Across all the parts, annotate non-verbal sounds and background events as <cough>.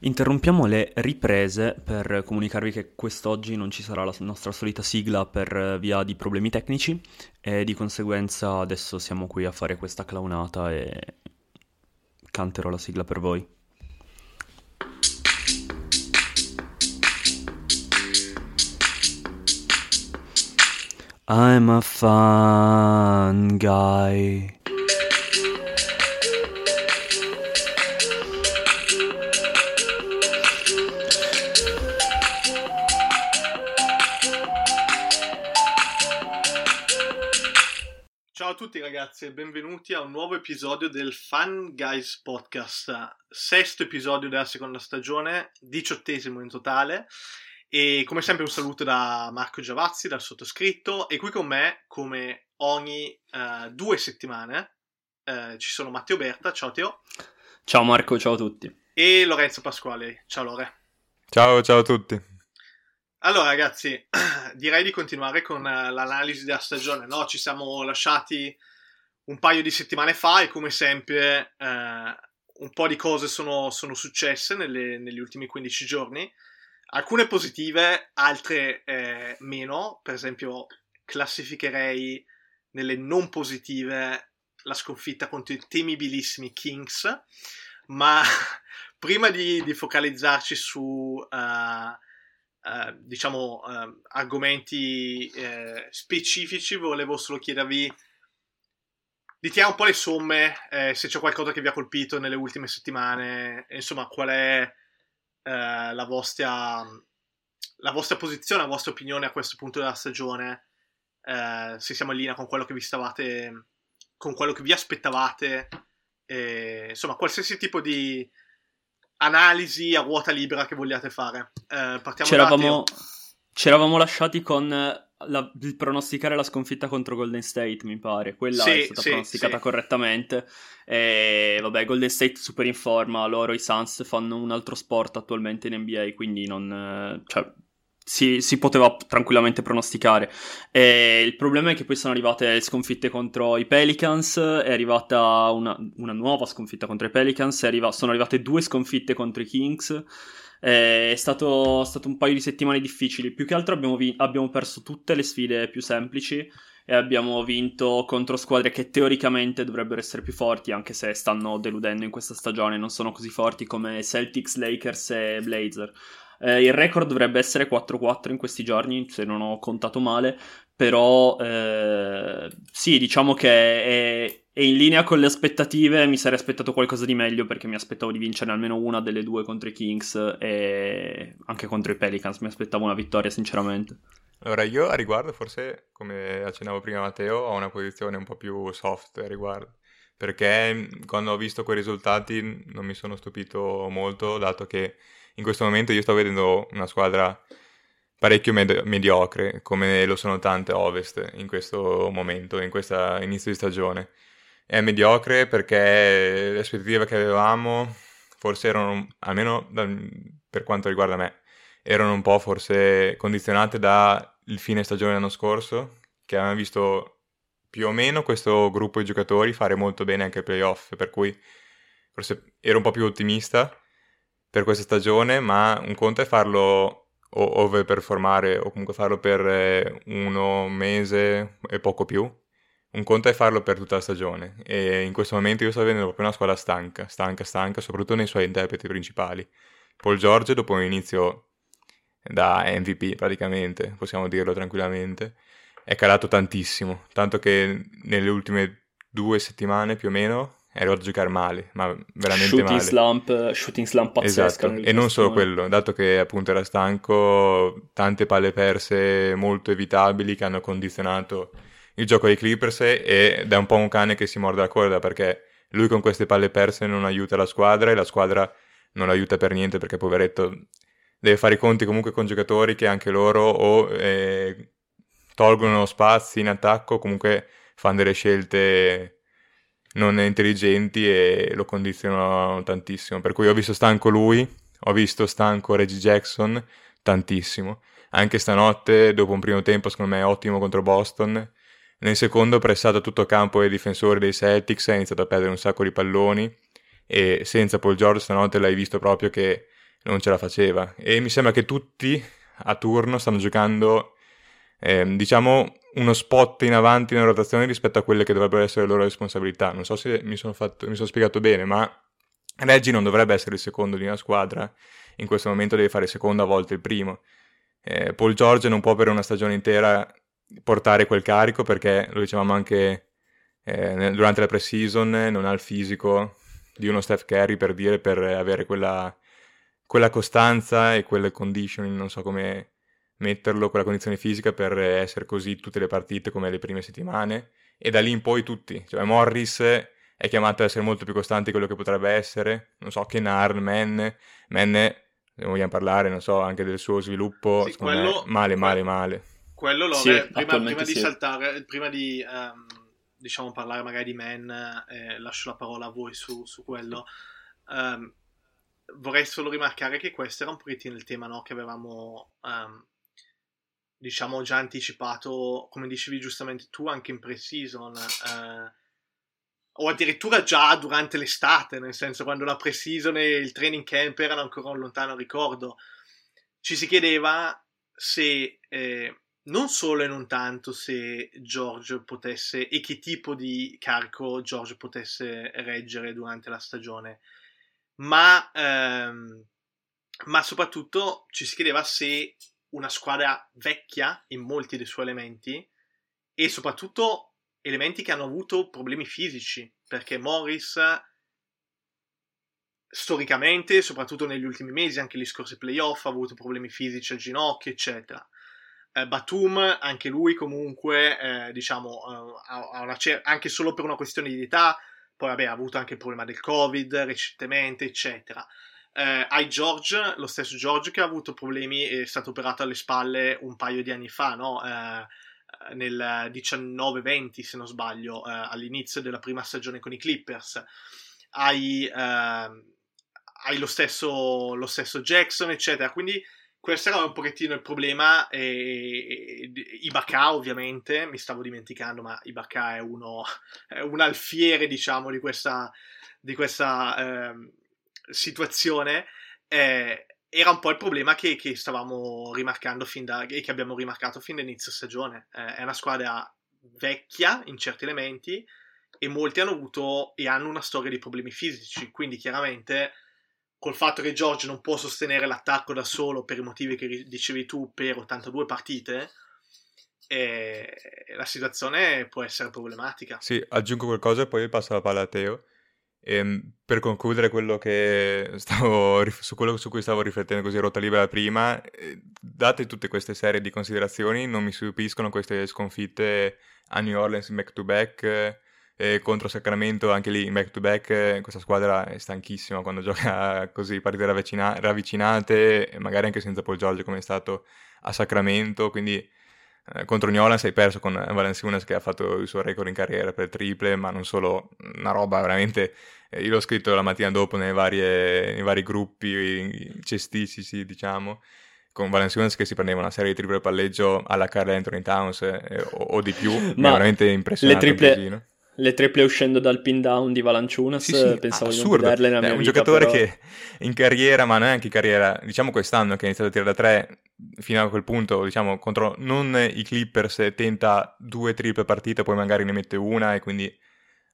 Interrompiamo le riprese per comunicarvi che quest'oggi non ci sarà la nostra solita sigla per via di problemi tecnici e di conseguenza adesso siamo qui a fare questa clownata e canterò la sigla per voi. I'm a fun guy. Tutti ragazzi e benvenuti a un nuovo episodio del Fun Guys Podcast, sesto episodio della seconda stagione, diciottesimo in totale e come sempre un saluto da Marco Giavazzi, dal sottoscritto e qui con me come ogni uh, due settimane uh, ci sono Matteo Berta, ciao Teo. Ciao Marco, ciao a tutti. E Lorenzo Pasquale, ciao Lore. Ciao, ciao a tutti. Allora, ragazzi, <clears throat> direi di continuare con uh, l'analisi della stagione. No? Ci siamo lasciati un paio di settimane fa e, come sempre, uh, un po' di cose sono, sono successe nelle, negli ultimi 15 giorni. Alcune positive, altre eh, meno. Per esempio, classificherei nelle non positive la sconfitta contro i temibilissimi Kings. Ma <laughs> prima di, di focalizzarci su. Uh, eh, diciamo, uh, argomenti uh, specifici, volevo solo chiedervi di tirare un po' le somme, eh, se c'è qualcosa che vi ha colpito nelle ultime settimane, insomma, qual è la vostra, la, vostra, posizione, la vostra opinione a questo punto della stagione, se siamo in linea con quello che vi stavate, con quello che vi aspettavate, insomma, qualsiasi tipo di analisi a ruota libera che vogliate fare. Eh, partiamo c'eravamo, c'eravamo lasciati con la, il pronosticare la sconfitta contro Golden State, mi pare. Quella sì, è stata sì, pronosticata sì. correttamente. E vabbè, Golden State super in forma. Loro, i Suns, fanno un altro sport attualmente in NBA, quindi non. Cioè, si, si, poteva tranquillamente pronosticare. E il problema è che poi sono arrivate sconfitte contro i Pelicans, è arrivata una, una nuova sconfitta contro i Pelicans, arriva, sono arrivate due sconfitte contro i Kings. È stato, stato, un paio di settimane difficili. Più che altro abbiamo, vi- abbiamo perso tutte le sfide più semplici e abbiamo vinto contro squadre che teoricamente dovrebbero essere più forti, anche se stanno deludendo in questa stagione, non sono così forti come Celtics, Lakers e Blazer. Eh, il record dovrebbe essere 4-4 in questi giorni, se non ho contato male, però eh, sì, diciamo che è, è, in linea con le aspettative. Mi sarei aspettato qualcosa di meglio perché mi aspettavo di vincere almeno una delle due contro i Kings e anche contro i Pelicans. Mi aspettavo una vittoria, sinceramente. Allora, io a riguardo, forse come accennavo prima Matteo, ho una posizione un po' più soft a riguardo. Perché quando ho visto quei risultati non mi sono stupito molto, dato che in questo momento io sto vedendo una squadra parecchio med- mediocre, come lo sono tante Ovest in questo momento, in questo inizio di stagione. È mediocre perché le aspettative che avevamo forse erano, almeno da, per quanto riguarda me, erano un po' forse condizionate dal fine stagione dell'anno scorso, che avevamo visto più o meno questo gruppo di giocatori fare molto bene anche ai playoff, per cui forse ero un po' più ottimista per questa stagione, ma un conto è farlo o overperformare o comunque farlo per eh, uno mese e poco più. Un conto è farlo per tutta la stagione e in questo momento io sto vedendo proprio una squadra stanca, stanca, stanca, soprattutto nei suoi interpreti principali. Paul George dopo un inizio da MVP praticamente, possiamo dirlo tranquillamente, è calato tantissimo, tanto che nelle ultime due settimane più o meno ero a giocare male, ma veramente shooting male. Slump, shooting slump pazzesca. Esatto, e non solo quello, dato che appunto era stanco, tante palle perse molto evitabili che hanno condizionato il gioco dei Clippers ed è un po' un cane che si morde la coda perché lui con queste palle perse non aiuta la squadra e la squadra non aiuta per niente perché poveretto deve fare i conti comunque con giocatori che anche loro o eh, tolgono spazi in attacco comunque fanno delle scelte non intelligenti e lo condizionano tantissimo. Per cui ho visto stanco lui, ho visto stanco Reggie Jackson tantissimo. Anche stanotte, dopo un primo tempo, secondo me ottimo contro Boston. Nel secondo, pressato tutto campo dei difensori dei Celtics, ha iniziato a perdere un sacco di palloni. E senza Paul George stanotte l'hai visto proprio che non ce la faceva. E mi sembra che tutti a turno stanno giocando, eh, diciamo, uno spot in avanti nella rotazione rispetto a quelle che dovrebbero essere le loro responsabilità. Non so se mi sono, fatto, mi sono spiegato bene, ma Reggie non dovrebbe essere il secondo di una squadra, in questo momento deve fare secondo a volte il primo. Eh, Paul George non può per una stagione intera portare quel carico perché, lo dicevamo anche eh, durante la pre-season, non ha il fisico di uno Steph Curry per dire, per avere quella, quella costanza e quelle conditioning, non so come metterlo, quella condizione fisica per essere così tutte le partite come le prime settimane? E da lì in poi tutti, cioè Morris è chiamato ad essere molto più costante di quello che potrebbe essere, non so, Kenarn, Men, Men, se vogliamo parlare, non so, anche del suo sviluppo, sì, quello, me, male, male, male. Quello lo sì, beh, prima, prima di saltare, prima di um, diciamo parlare magari di Men, eh, lascio la parola a voi su, su quello. Um, vorrei solo rimarcare che questo era un pochettino il tema no, che avevamo um, diciamo già anticipato, come dicevi giustamente tu, anche in pre-season, eh, o addirittura già durante l'estate, nel senso quando la pre-season e il training camp erano ancora un lontano ricordo, ci si chiedeva se eh, non solo e non tanto se George potesse e che tipo di carico George potesse reggere durante la stagione, ma, ehm, ma soprattutto ci si chiedeva se una squadra vecchia in molti dei suoi elementi e soprattutto elementi che hanno avuto problemi fisici, perché Morris storicamente, soprattutto negli ultimi mesi, anche gli scorsi playoff, ha avuto problemi fisici al ginocchio, eccetera. Eh, Batum, anche lui comunque, eh, diciamo, eh, ha una cer- anche solo per una questione di età, poi vabbè ha avuto anche il problema del Covid recentemente, eccetera eh, hai George, lo stesso George che ha avuto problemi, è stato operato alle spalle un paio di anni fa, no? eh, nel 19-20 se non sbaglio, eh, all'inizio della prima stagione con i Clippers. Hai, ehm, hai lo, stesso, lo, stesso, Jackson, eccetera. Quindi questo era un pochettino il problema. E, e, Ibaka, ovviamente, mi stavo dimenticando, ma Ibaka è, è un alfiere, diciamo, di questa, di questa ehm, situazione eh, era un po' il problema che, che, stavamo rimarcando fin da e che abbiamo rimarcato fin da inizio stagione. Eh, è una squadra vecchia in certi elementi e molti hanno avuto e hanno una storia di problemi fisici, quindi chiaramente col fatto che George non può sostenere l'attacco da solo per i motivi che dicevi tu per 82 partite, eh, la situazione può essere problematica. Sì, aggiungo qualcosa e poi passo la palla a Teo. E, ehm, per concludere quello stavo, su quello su cui stavo riflettendo così a rotta libera prima, eh, date tutte queste serie di considerazioni, non mi stupiscono queste sconfitte a New Orleans in back-to-back, eh, contro Sacramento anche lì in back-to-back, questa squadra è stanchissima quando <laughs> gioca così partite ravvicina- ravvicinate, magari anche senza Paul George come è stato a Sacramento, quindi eh, contro New Orleans hai perso con Valenciunas che ha fatto il suo record in carriera per triple, ma non solo, una roba veramente... Eh, io l'ho scritto la mattina dopo nei, varie, nei vari gruppi cestistici, diciamo, con Valenciunas che si prendeva una serie di triple palleggio alla Carl Anthony Towns eh, o, o, di più, <laughs> ma veramente impressionante. Le triple, le triple uscendo dal pin down di Valanciunas, sì, sì, pensavo assurdo. di non vederle nella mia È un vita, giocatore però... che in carriera, ma non è anche in carriera, diciamo quest'anno che ha iniziato a tirare da tre, fino a quel punto, diciamo, contro non i Clippers tenta due triple partite, poi magari ne mette una e quindi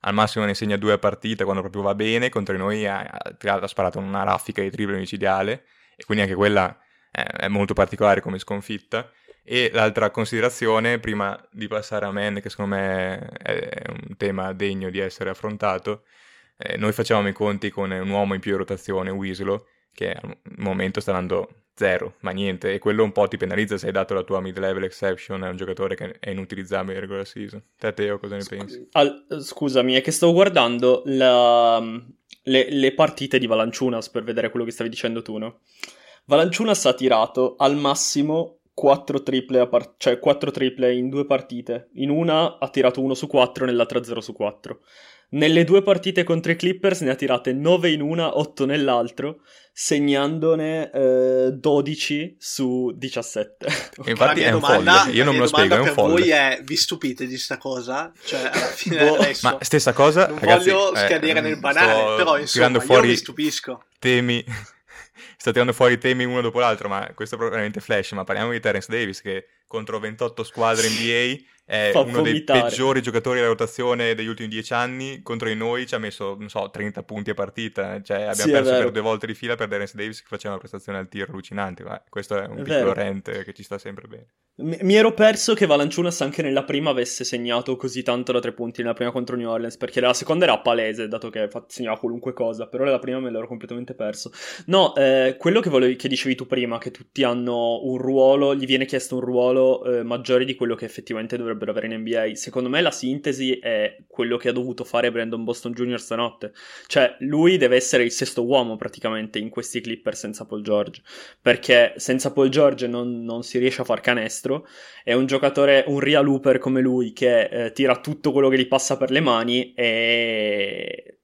al massimo ne segna due a partita quando proprio va bene, contro noi ha, ha, sparato una raffica di triple micidiale e quindi anche quella è, è molto particolare come sconfitta. E l'altra considerazione, prima di passare a Men, che secondo me è un tema degno di essere affrontato, eh, noi facevamo i conti con un uomo in più rotazione, Wieslow, che al momento sta dando zero, ma niente, e quello un po' ti penalizza se hai dato la tua mid-level exception a un giocatore che è inutilizzabile in regular season. Te, Teo, cosa ne pensi? Al, scusami, è che stavo guardando la, le, le, partite di Valanciunas per vedere quello che stavi dicendo tu, no? Valanciunas ha tirato al massimo 4 triple, par- cioè 4 triple in due partite. In una ha tirato 1 su 4, nell'altra 0 su 4. Nelle due partite contro i Clippers ne ha tirate 9 in una, 8 nell'altro, segnandone eh, 12 su 17. <laughs> Infatti è un domanda, folle, io non me lo spiego, è un folle. voi è, vi stupite di sta cosa? Cioè, alla <laughs> fine boh, adesso, ma stessa cosa, non ragazzi, voglio scadere eh, nel banale, però insomma, fuori io mi stupisco. Temi <laughs> sta tirando fuori i temi uno dopo l'altro, ma questo è veramente flash, ma parliamo di Terence Davis che contro 28 squadre NBA è Fa uno vomitare. dei peggiori giocatori della rotazione degli ultimi dieci anni. Contro di noi ci ha messo, non so, 30 punti a partita. Cioè, abbiamo sì, perso per due volte di fila per Terence Davis che faceva una prestazione al tiro allucinante. Ma questo è un è piccolo vero. rent che ci sta sempre bene. Mi ero perso che Valanciunas anche nella prima avesse segnato così tanto da tre punti nella prima contro New Orleans, perché la seconda era palese, dato che segnava qualunque cosa, però nella prima me l'ero completamente perso. No, eh, quello che, volevi, che, dicevi tu prima, che tutti hanno un ruolo, gli viene chiesto un ruolo eh, maggiore di quello che effettivamente dovrebbero avere in NBA, secondo me la sintesi è quello che ha dovuto fare Brandon Boston Jr. stanotte. Cioè, lui deve essere il sesto uomo praticamente in questi Clipper senza Paul George, perché senza Paul George non, non si riesce a far canestro è un giocatore, un real looper come lui che eh, tira tutto quello che gli passa per le mani e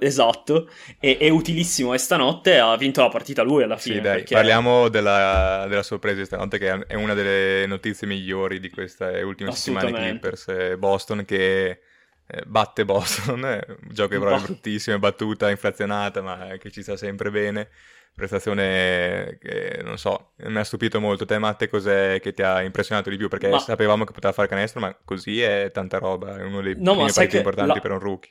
esatto, e, è utilissimo e stanotte ha vinto la partita lui alla fine. Sì, dai, perché... parliamo della, della, sorpresa di stanotte che è una delle notizie migliori di queste ultime settimane Clippers. Eh, Boston che eh, batte Boston, <laughs> un gioco che proprio bruttissimo, battuta inflazionata ma che ci sta sempre bene prestazione che non so, mi ha stupito molto. Te, Matte, cos'è che ti ha impressionato di più? Perché ma... sapevamo che poteva fare canestro, ma così è tanta roba. È uno dei no, primi partiti importanti la... per un rookie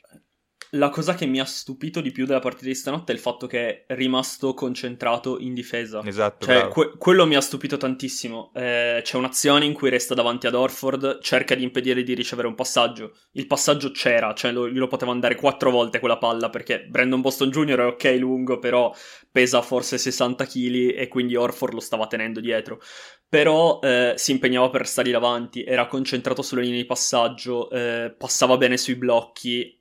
la cosa che mi ha stupito di più della partita di stanotte è il fatto che è rimasto concentrato in difesa. Esatto. Cioè, que- quello mi ha stupito tantissimo. Eh, c'è un'azione in cui resta davanti ad Orford, cerca di impedire di ricevere un passaggio. Il passaggio c'era, cioè lo, glielo poteva andare quattro volte quella palla perché Brandon Boston Jr. è ok lungo, però pesa forse 60 kg e quindi Orford lo stava tenendo dietro. Però eh, si impegnava per stare davanti, era concentrato sulle linee di passaggio, eh, passava bene sui blocchi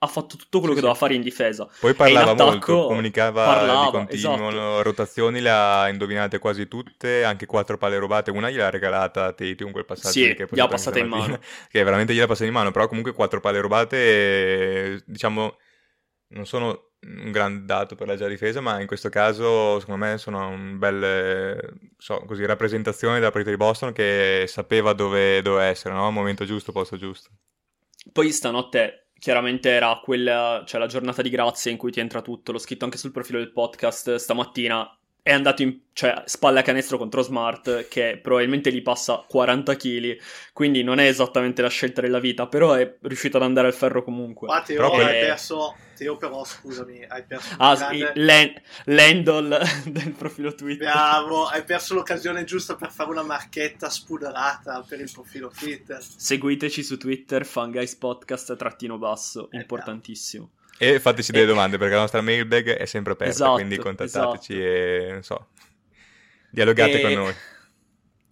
ha fatto tutto quello sì, che doveva fare in difesa. Poi parlava molto, comunicava parlava, di continuo, esatto. rotazioni le ha indovinate quasi tutte, anche quattro palle rubate, una gliel'ha regalata a Tatum quel passaggio sì, che gli ha passata in mano. <laughs> Che veramente gliel'ha passata in mano, però comunque quattro palle rubate, diciamo, non sono un gran dato per la già difesa, ma in questo caso secondo me sono un bel, so, così, rappresentazione della partita di Boston che sapeva dove, dove essere, no? Momento giusto, posto giusto. Poi stanotte chiaramente era quella, cioè la giornata di grazia in cui ti entra tutto. L'ho scritto anche sul profilo del podcast stamattina è andato in cioè, spalle a canestro contro Smart, che probabilmente gli passa 40 kg, quindi non è esattamente la scelta della vita, però è riuscito ad andare al ferro comunque. Ma Teo, però hai perso, Teo però, scusami, hai perso... Ah, grande... Len- Lendol <laughs> del profilo Twitter. Bravo, hai perso l'occasione giusta per fare una marchetta spuderata per il profilo Twitter. Seguiteci su Twitter, Funguys Podcast, trattino basso, eh, importantissimo. E fateci delle domande perché la nostra mailbag è sempre aperta, esatto, quindi contattateci esatto. e non so, dialogate e... con noi.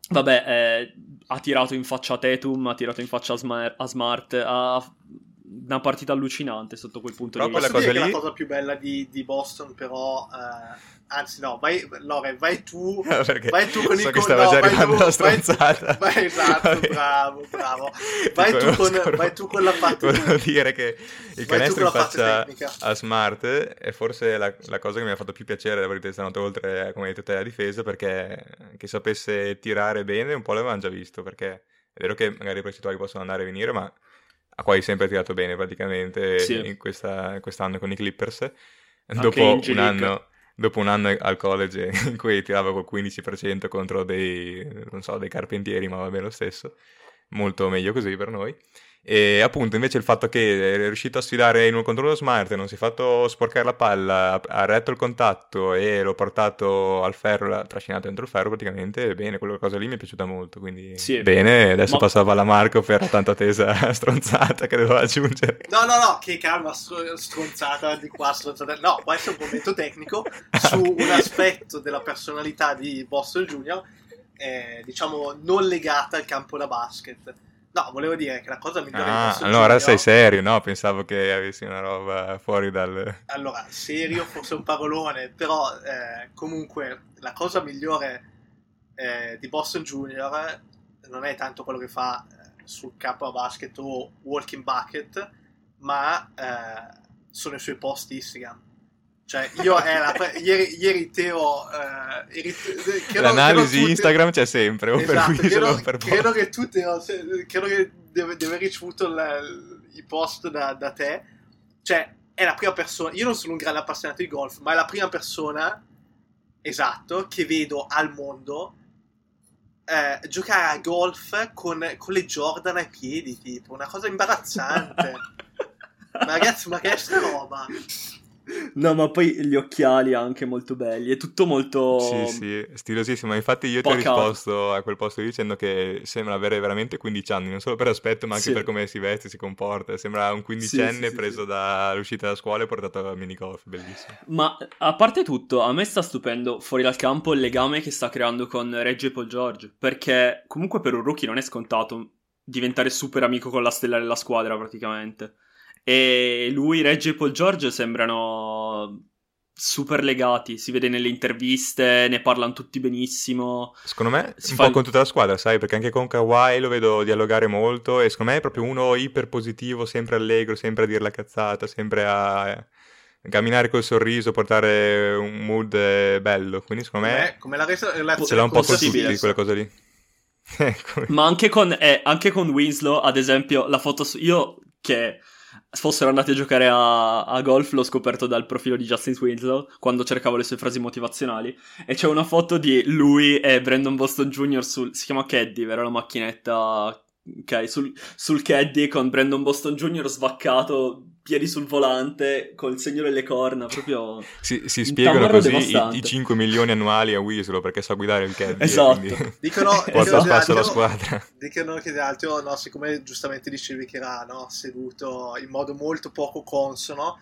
Vabbè, eh, ha tirato in faccia a Tetum, ha tirato in faccia a, Smart, a Smart ha una partita allucinante sotto quel punto però di vista. Cosa lì... la cosa più bella di, di Boston, però, eh, anzi, no, vai, Lore, vai tu, <laughs> vai tu con so il che stava no, già arrivando tu, la stronzata. Vai, <laughs> vai, esatto, bravo, bravo. <laughs> Vai tu, con, vai tu, con, la parte. Volevo dire che il canestro in faccia a Smart è forse la, la, cosa che mi ha fatto più piacere della partita stanotte, oltre, come hai detto te, la difesa, perché che sapesse tirare bene un po' l'avevamo già visto, perché è vero che magari i percentuali possono andare e venire, ma ha quasi sempre tirato bene praticamente sì. in questa, quest'anno con i Clippers. Dopo un, anno, dopo un, anno, al college <laughs> in cui tirava col 15% contro dei, so, dei carpentieri, ma va bene lo stesso. Molto meglio così per noi. E appunto invece il fatto che è riuscito a sfidare in un controllo smart, non si è fatto sporcare la palla, ha retto il contatto e l'ho portato al ferro, l'ha trascinato dentro il ferro praticamente, bene, quella cosa lì mi è piaciuta molto, quindi sì, bene, adesso ma... passo la Marco per la tanta tesa <laughs> stronzata che devo aggiungere. No, no, no, che calma, stronzata di qua, stronzata, no, può essere un momento tecnico <laughs> su un aspetto della personalità di Boston Junior, eh, diciamo non legata al campo da basket No, volevo dire che la cosa migliore ah, di allora Giulio... sei serio, no? Pensavo che avessi una roba fuori dal... Allora, serio forse un parolone, però eh, comunque la cosa migliore eh, di Boston Junior non è tanto quello che fa eh, sul campo a basket o walking bucket, ma eh, sono i suoi post Instagram. Cioè, io era, ieri, ieri Teo... Eh, eri, credo, L'analisi credo Instagram c'è sempre, o esatto, per credo, o per credo che tu, Teo, credo che deve, deve aver ricevuto la, i post da, da, te. Cioè, è la prima persona, io non sono un grande appassionato di golf, ma è la prima persona, esatto, che vedo al mondo eh, giocare a golf con, con, le Jordan ai piedi, tipo, una cosa imbarazzante. <laughs> ma ragazzi, ma che è sta roba? No, ma poi gli occhiali anche molto belli, è tutto molto... Sì, sì, stilosissimo. Infatti io ti ho risposto a quel posto dicendo che sembra avere veramente 15 anni, non solo per aspetto, ma anche sì. per come si veste, si comporta. Sembra un quindicenne sì, sì, preso dall'uscita da scuola e portato a mini golf, bellissimo. Ma a parte tutto, a me sta stupendo fuori dal campo il legame che sta creando con Reggie e Paul George, perché comunque per un rookie non è scontato diventare super amico con la stella della squadra praticamente. E lui, Reggie e Paul George sembrano super legati, si vede nelle interviste, ne parlano tutti benissimo. Secondo me si un fa... po' con tutta la squadra, sai, perché anche con Kawhi lo vedo dialogare molto e secondo me è proprio uno iper positivo, sempre allegro, sempre a dire la cazzata, sempre a camminare col sorriso, portare un mood bello. Quindi secondo me come la relazione ce l'ha un po' con tutti quella cosa lì. <laughs> Ma anche con, eh, anche con Winslow, ad esempio, la foto su... io che fossero andati a giocare a, a, golf l'ho scoperto dal profilo di Justin Winslow quando cercavo le sue frasi motivazionali e c'è una foto di lui e Brandon Boston Jr. sul si chiama Caddy, vero la macchinetta ok, sul, sul caddy con Brandon Boston Jr. svaccato piedi sul volante col segno delle corna, proprio si, si spiegano così i, i, 5 milioni annuali a Wieslo perché sa guidare il caddy esatto. dicono, porta spasso alla squadra. dicono che l'altro no, siccome giustamente dicevi che era no, seduto in modo molto poco consono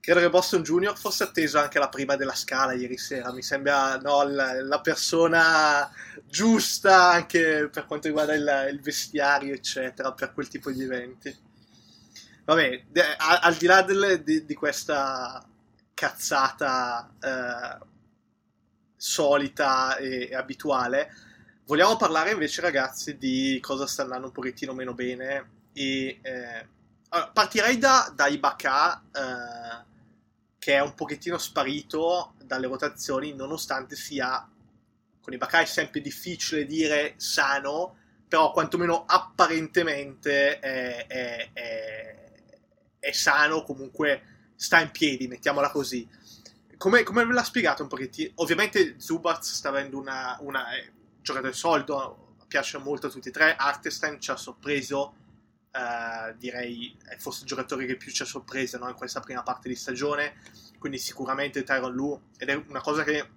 credo che Boston Junior fosse atteso anche la prima della scala ieri sera. Mi sembra no, la, la, persona giusta anche per quanto riguarda il, il vestiario eccetera per quel tipo di eventi Vabbè, de- a- al di là delle, di-, di, questa cazzata eh, solita e-, e abituale, vogliamo parlare invece, ragazzi, di cosa sta andando un pochettino meno bene. E eh, partirei da, da Ibaka, eh, che è un pochettino sparito dalle votazioni, nonostante sia con Ibaka è sempre difficile dire sano, però quantomeno apparentemente è, è, è è sano, comunque sta in piedi, mettiamola così. Come, come ve l'ha spiegato un pochettino? Ovviamente Zubaz sta avendo una, una eh, giocatore soldo, piace molto a tutti e tre. Artestein ci ha sorpreso, eh, direi è forse il giocatore che più ci ha sorpreso no, in questa prima parte di stagione. Quindi sicuramente Tyron Lu, ed è una cosa che,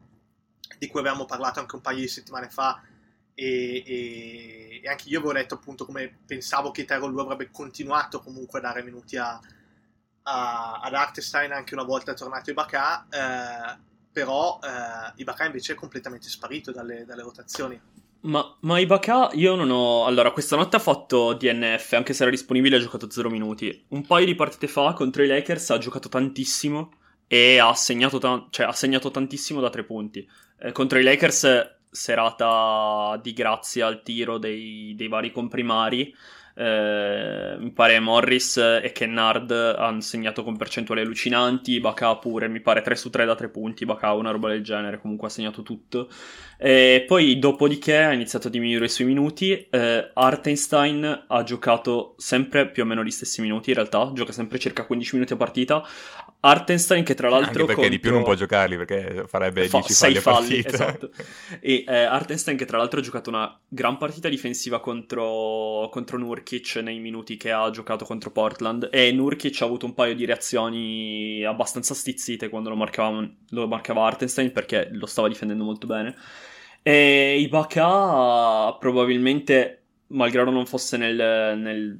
di cui avevamo parlato anche un paio di settimane fa. E, e, e anche io avevo detto appunto come pensavo che Tyron Lu avrebbe continuato comunque a dare minuti a, a, ad Artestein anche una volta tornato Ibaka, eh, però eh, Ibaka invece è completamente sparito dalle, dalle rotazioni. Ma, ma, Ibaka io non ho... Allora, questa notte ha fatto DNF, anche se era disponibile ha giocato 0 minuti. Un paio di partite fa contro i Lakers ha giocato tantissimo e ha segnato, ta- cioè, ha segnato tantissimo da tre punti. Eh, contro i Lakers serata di grazia al tiro dei, dei vari comprimari eh, mi pare Morris e Kennard hanno segnato con percentuali allucinanti, Baka pure, mi pare 3 su 3 da 3 punti, Baka una roba del genere, comunque ha segnato tutto. E poi dopodiché ha iniziato a diminuire i suoi minuti, eh, Artenstein ha giocato sempre più o meno gli stessi minuti in realtà, gioca sempre circa 15 minuti a partita, Artenstein che tra l'altro... Anche perché contro... di più non può giocarli perché farebbe Fa- 10 falli falli, esatto. E eh, Artenstein che tra l'altro ha giocato una gran partita difensiva contro, contro Nurk Nurkic nei minuti che ha giocato contro Portland e Nurkic ha avuto un paio di reazioni abbastanza stizzite quando lo marcava, lo marcava Artenstein perché lo stava difendendo molto bene. E Ibaka probabilmente, malgrado non fosse nel, nel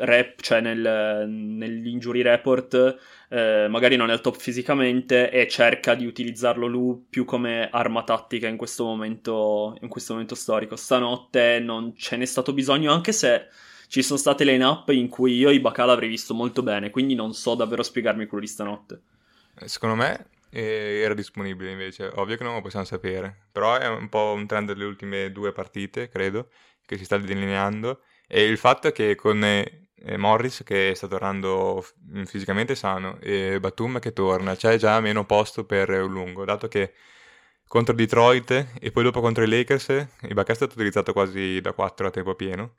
rep, cioè nel, nell'injury report, eh, magari non è al top fisicamente e cerca di utilizzarlo lui più come arma tattica in questo momento, in questo momento storico. Stanotte non ce n'è stato bisogno, anche se ci sono state line-up in cui io Ibaka l'avrei visto molto bene, quindi non so davvero spiegarmi quello di stanotte. Eh, secondo me eh, era disponibile invece, ovvio che non lo possiamo sapere, però è un po' un trend delle ultime due partite, credo, che si sta delineando e il fatto è che con eh, Morris che sta tornando fisicamente sano e Batum che torna, c'è già meno posto per un lungo, dato che contro Detroit e poi dopo contro i Lakers Ibaka è stato utilizzato quasi da 4 a tempo pieno.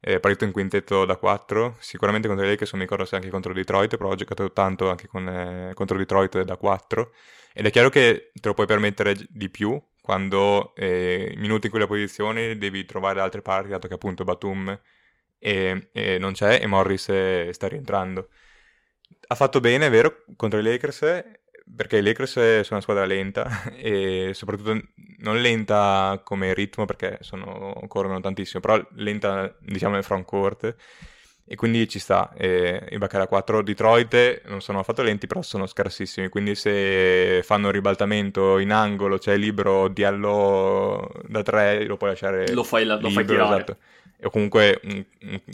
Eh, partito in quintetto da 4, sicuramente contro i Lakers non mi ricordo se anche contro Detroit, però ho giocato tanto anche con, eh, contro Detroit da 4 ed è chiaro che te lo puoi permettere di più quando eh, minuti in quella posizione devi trovare altre parti, dato che appunto Batum e, e non c'è e Morris eh, sta rientrando. Ha fatto bene, è vero, contro i Lakers, perché i Lakers sono una squadra lenta <laughs> e soprattutto non lenta come ritmo perché sono, corrono tantissimo, però lenta diciamo nel front court e quindi ci sta. E I Baccarat 4 Detroit non sono affatto lenti, però sono scarsissimi. Quindi se fanno un ribaltamento in angolo, c'è cioè libero Diallo da 3, lo puoi lasciare. Lo fai, libero, lo fai tirare. Esatto. O comunque un,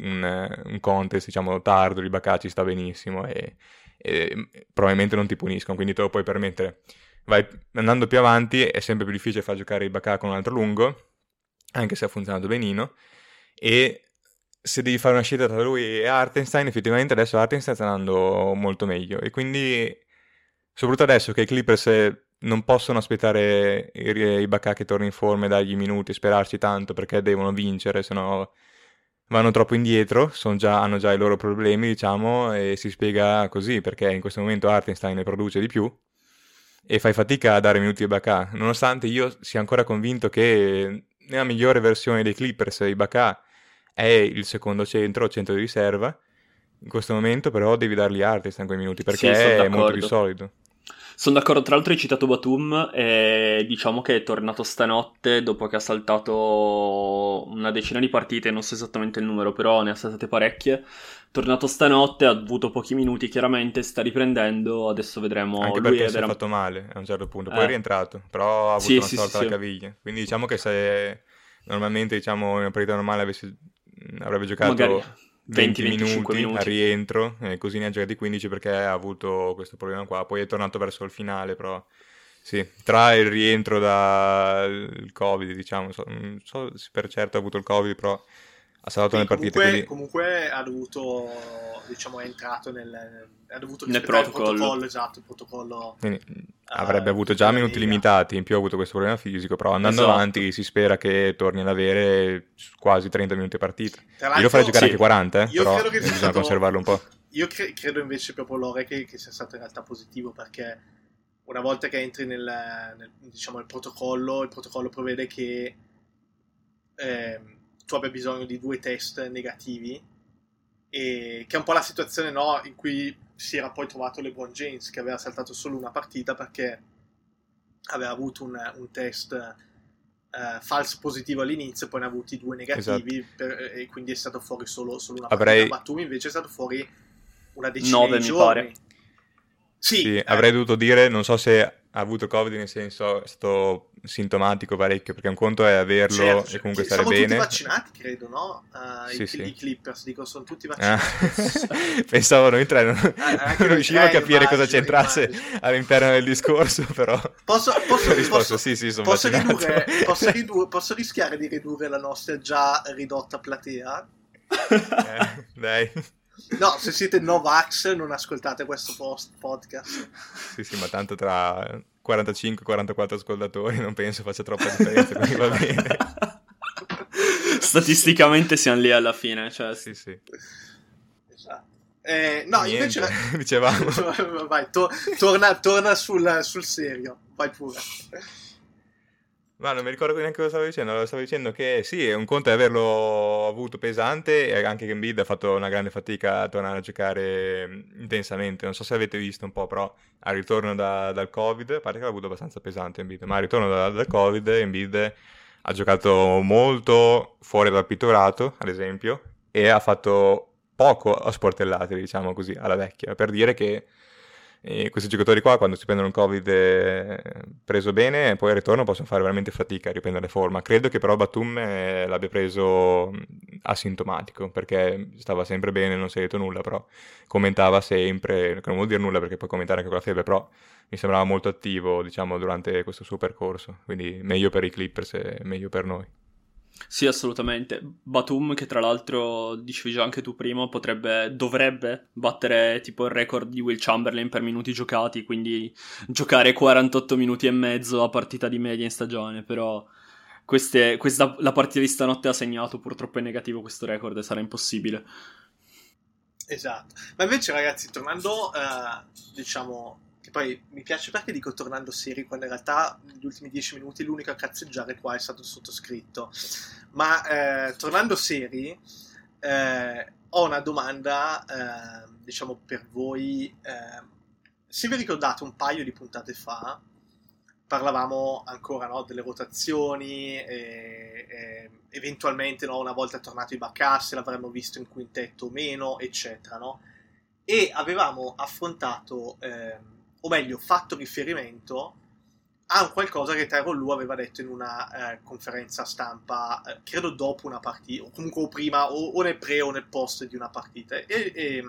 un, un, contest, diciamo, tardo di Baccarat ci sta benissimo e, e, probabilmente non ti puniscono, quindi te lo puoi permettere. Vai andando più avanti, è sempre più difficile far giocare il Baccarat con un altro lungo, anche se ha funzionato benino. E se devi fare una scelta tra lui e Artenstein, effettivamente adesso Artenstein sta andando molto meglio. E quindi, soprattutto adesso che i Clippers non possono aspettare i Bacca che torni in forma e dargli minuti sperarci tanto perché devono vincere, se no vanno troppo indietro, già, hanno già i loro problemi, diciamo, e si spiega così, perché in questo momento Artenstein ne produce di più e fai fatica a dare minuti a Bacca, nonostante io sia ancora convinto che nella migliore versione dei Clippers i Bacca è il secondo centro, centro di riserva. In questo momento però devi dargli arte in quei minuti perché sì, è molto più solido. Sono d'accordo, tra l'altro hai citato Batum e diciamo che è tornato stanotte dopo che ha saltato una decina di partite, non so esattamente il numero, però ne ha saltate parecchie. Tornato stanotte, ha avuto pochi minuti, chiaramente sta riprendendo, adesso vedremo. Anche Lui perché si è fatto male a un certo punto, poi eh. è rientrato, però ha avuto sì, una sì, sorta sì, alla caviglia. Quindi diciamo che se normalmente diciamo in una partita normale avesse avrebbe giocato Magari 20, 20 minuti, minuti, a rientro, e così ne ha giocati 15 perché ha avuto questo problema qua. Poi è tornato verso il finale, però sì, tra il rientro dal Covid, diciamo, so, non so se per certo ha avuto il Covid, però ha salvato sì, le partite. Comunque, quindi... comunque ha dovuto diciamo, è entrato nel, ha dovuto nel protocollo. Il protocollo esatto, il protocollo. Quindi, uh, avrebbe avuto già minuti limitati, in più ha avuto questo problema fisico, però andando esatto. avanti si spera che torni ad avere quasi 30 minuti a partita. Io lo farei giocare sì. anche 40, eh, però bisogna stato... conservarlo un po'. Io cre- credo invece proprio Lore che, che, sia stato in realtà positivo perché una volta che entri nel, nel diciamo, il protocollo, il protocollo prevede che eh, tu abbia bisogno di due test negativi e che è un po' la situazione no, in cui si era poi trovato LeBron James che aveva saltato solo una partita perché aveva avuto un, un test uh, falso positivo all'inizio poi ne ha avuti due negativi esatto. per, e quindi è stato fuori solo, solo una partita Avrei... Batum invece è stato fuori una decina 9, di giorni. Sì, sì eh. avrei dovuto dire, non so se ha avuto Covid nel senso è stato sintomatico parecchio perché un conto è averlo certo, e comunque stare bene. Sono tutti vaccinati, credo, no? Uh, sì, i, sì. I Clippers, dico, sono tutti ah. vaccinati. Ah. <laughs> Pensavo noi tre, non, ah, non riuscivo a capire cosa c'entrasse immagino. all'interno del discorso, <laughs> però... Posso, posso, risposto, posso, sì, sì, sono posso, ridurre, <laughs> posso, ridurre, posso rischiare di ridurre la nostra già ridotta platea? Eh, dai. No, se siete Novax non ascoltate questo post podcast. Sì, sì, ma tanto tra 45-44 ascoltatori non penso faccia troppa differenza, quindi va bene. <laughs> Statisticamente siamo lì alla fine, cioè... Sì, sì. Esatto. Eh, no, Niente, invece... <laughs> Dicevamo. <laughs> Vai, to- torna, torna sul, sul serio, vai pure. Ma non mi ricordo neanche cosa stavo dicendo. Stavo dicendo che sì, un conto è averlo avuto pesante e anche che Embiid ha fatto una grande fatica a tornare a giocare intensamente. Non so se avete visto un po', però al ritorno da, dal Covid, a parte che l'ha avuto abbastanza pesante Embiid, ma al ritorno da, dal Covid Embiid ha giocato molto fuori dal pitturato, ad esempio, e ha fatto poco a sportellate, diciamo così, alla vecchia, per dire che e questi giocatori qua, quando si prendono il Covid eh, preso bene, poi al ritorno possono fare veramente fatica a riprendere forma. Credo che però Batum eh, l'abbia preso asintomatico, perché stava sempre bene, non si è detto nulla, però commentava sempre, non vuol dire nulla perché puoi commentare anche con la febbre, però mi sembrava molto attivo, diciamo, durante questo suo percorso. Quindi meglio per i Clippers e meglio per noi. Sì, assolutamente. Batum, che tra l'altro dicevi già anche tu prima, potrebbe, dovrebbe battere tipo il record di Will Chamberlain per minuti giocati, quindi giocare 48 minuti e mezzo a partita di media in stagione, però queste, questa, la partita di stanotte ha segnato, purtroppo è negativo questo record e sarà impossibile. Esatto, ma invece ragazzi, tornando, uh, diciamo, che poi mi piace perché dico tornando seri, quando in realtà negli ultimi dieci minuti l'unico a cazzeggiare qua è stato il sottoscritto, ma eh, tornando seri, eh, ho una domanda, eh, diciamo, per voi. Eh, se vi ricordate un paio di puntate fa, parlavamo ancora no, delle rotazioni, e, e eventualmente no, una volta tornato i Baccasse l'avremmo visto in quintetto o meno, eccetera. No? E avevamo affrontato, eh, o meglio, fatto riferimento a qualcosa che Tyron Lu aveva detto in una eh, conferenza stampa, eh, credo dopo una partita, o comunque prima, o, o, nel pre o nel post di una partita. E, e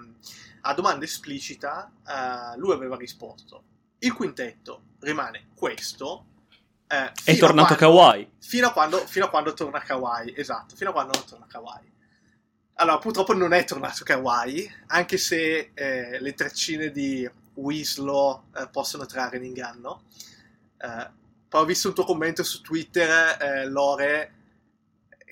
a domanda esplicita eh, lui aveva risposto, il quintetto rimane questo. Eh, è tornato quando, Kawhi. Fino a, quando, fino a quando torna Kawhi, esatto, fino a quando non torna Kawhi. Allora, purtroppo non è tornato Kawhi, anche se eh, le treccine di Winslow eh, possono trarre in inganno. Eh, poi ho visto un tuo commento su Twitter, eh, Lore,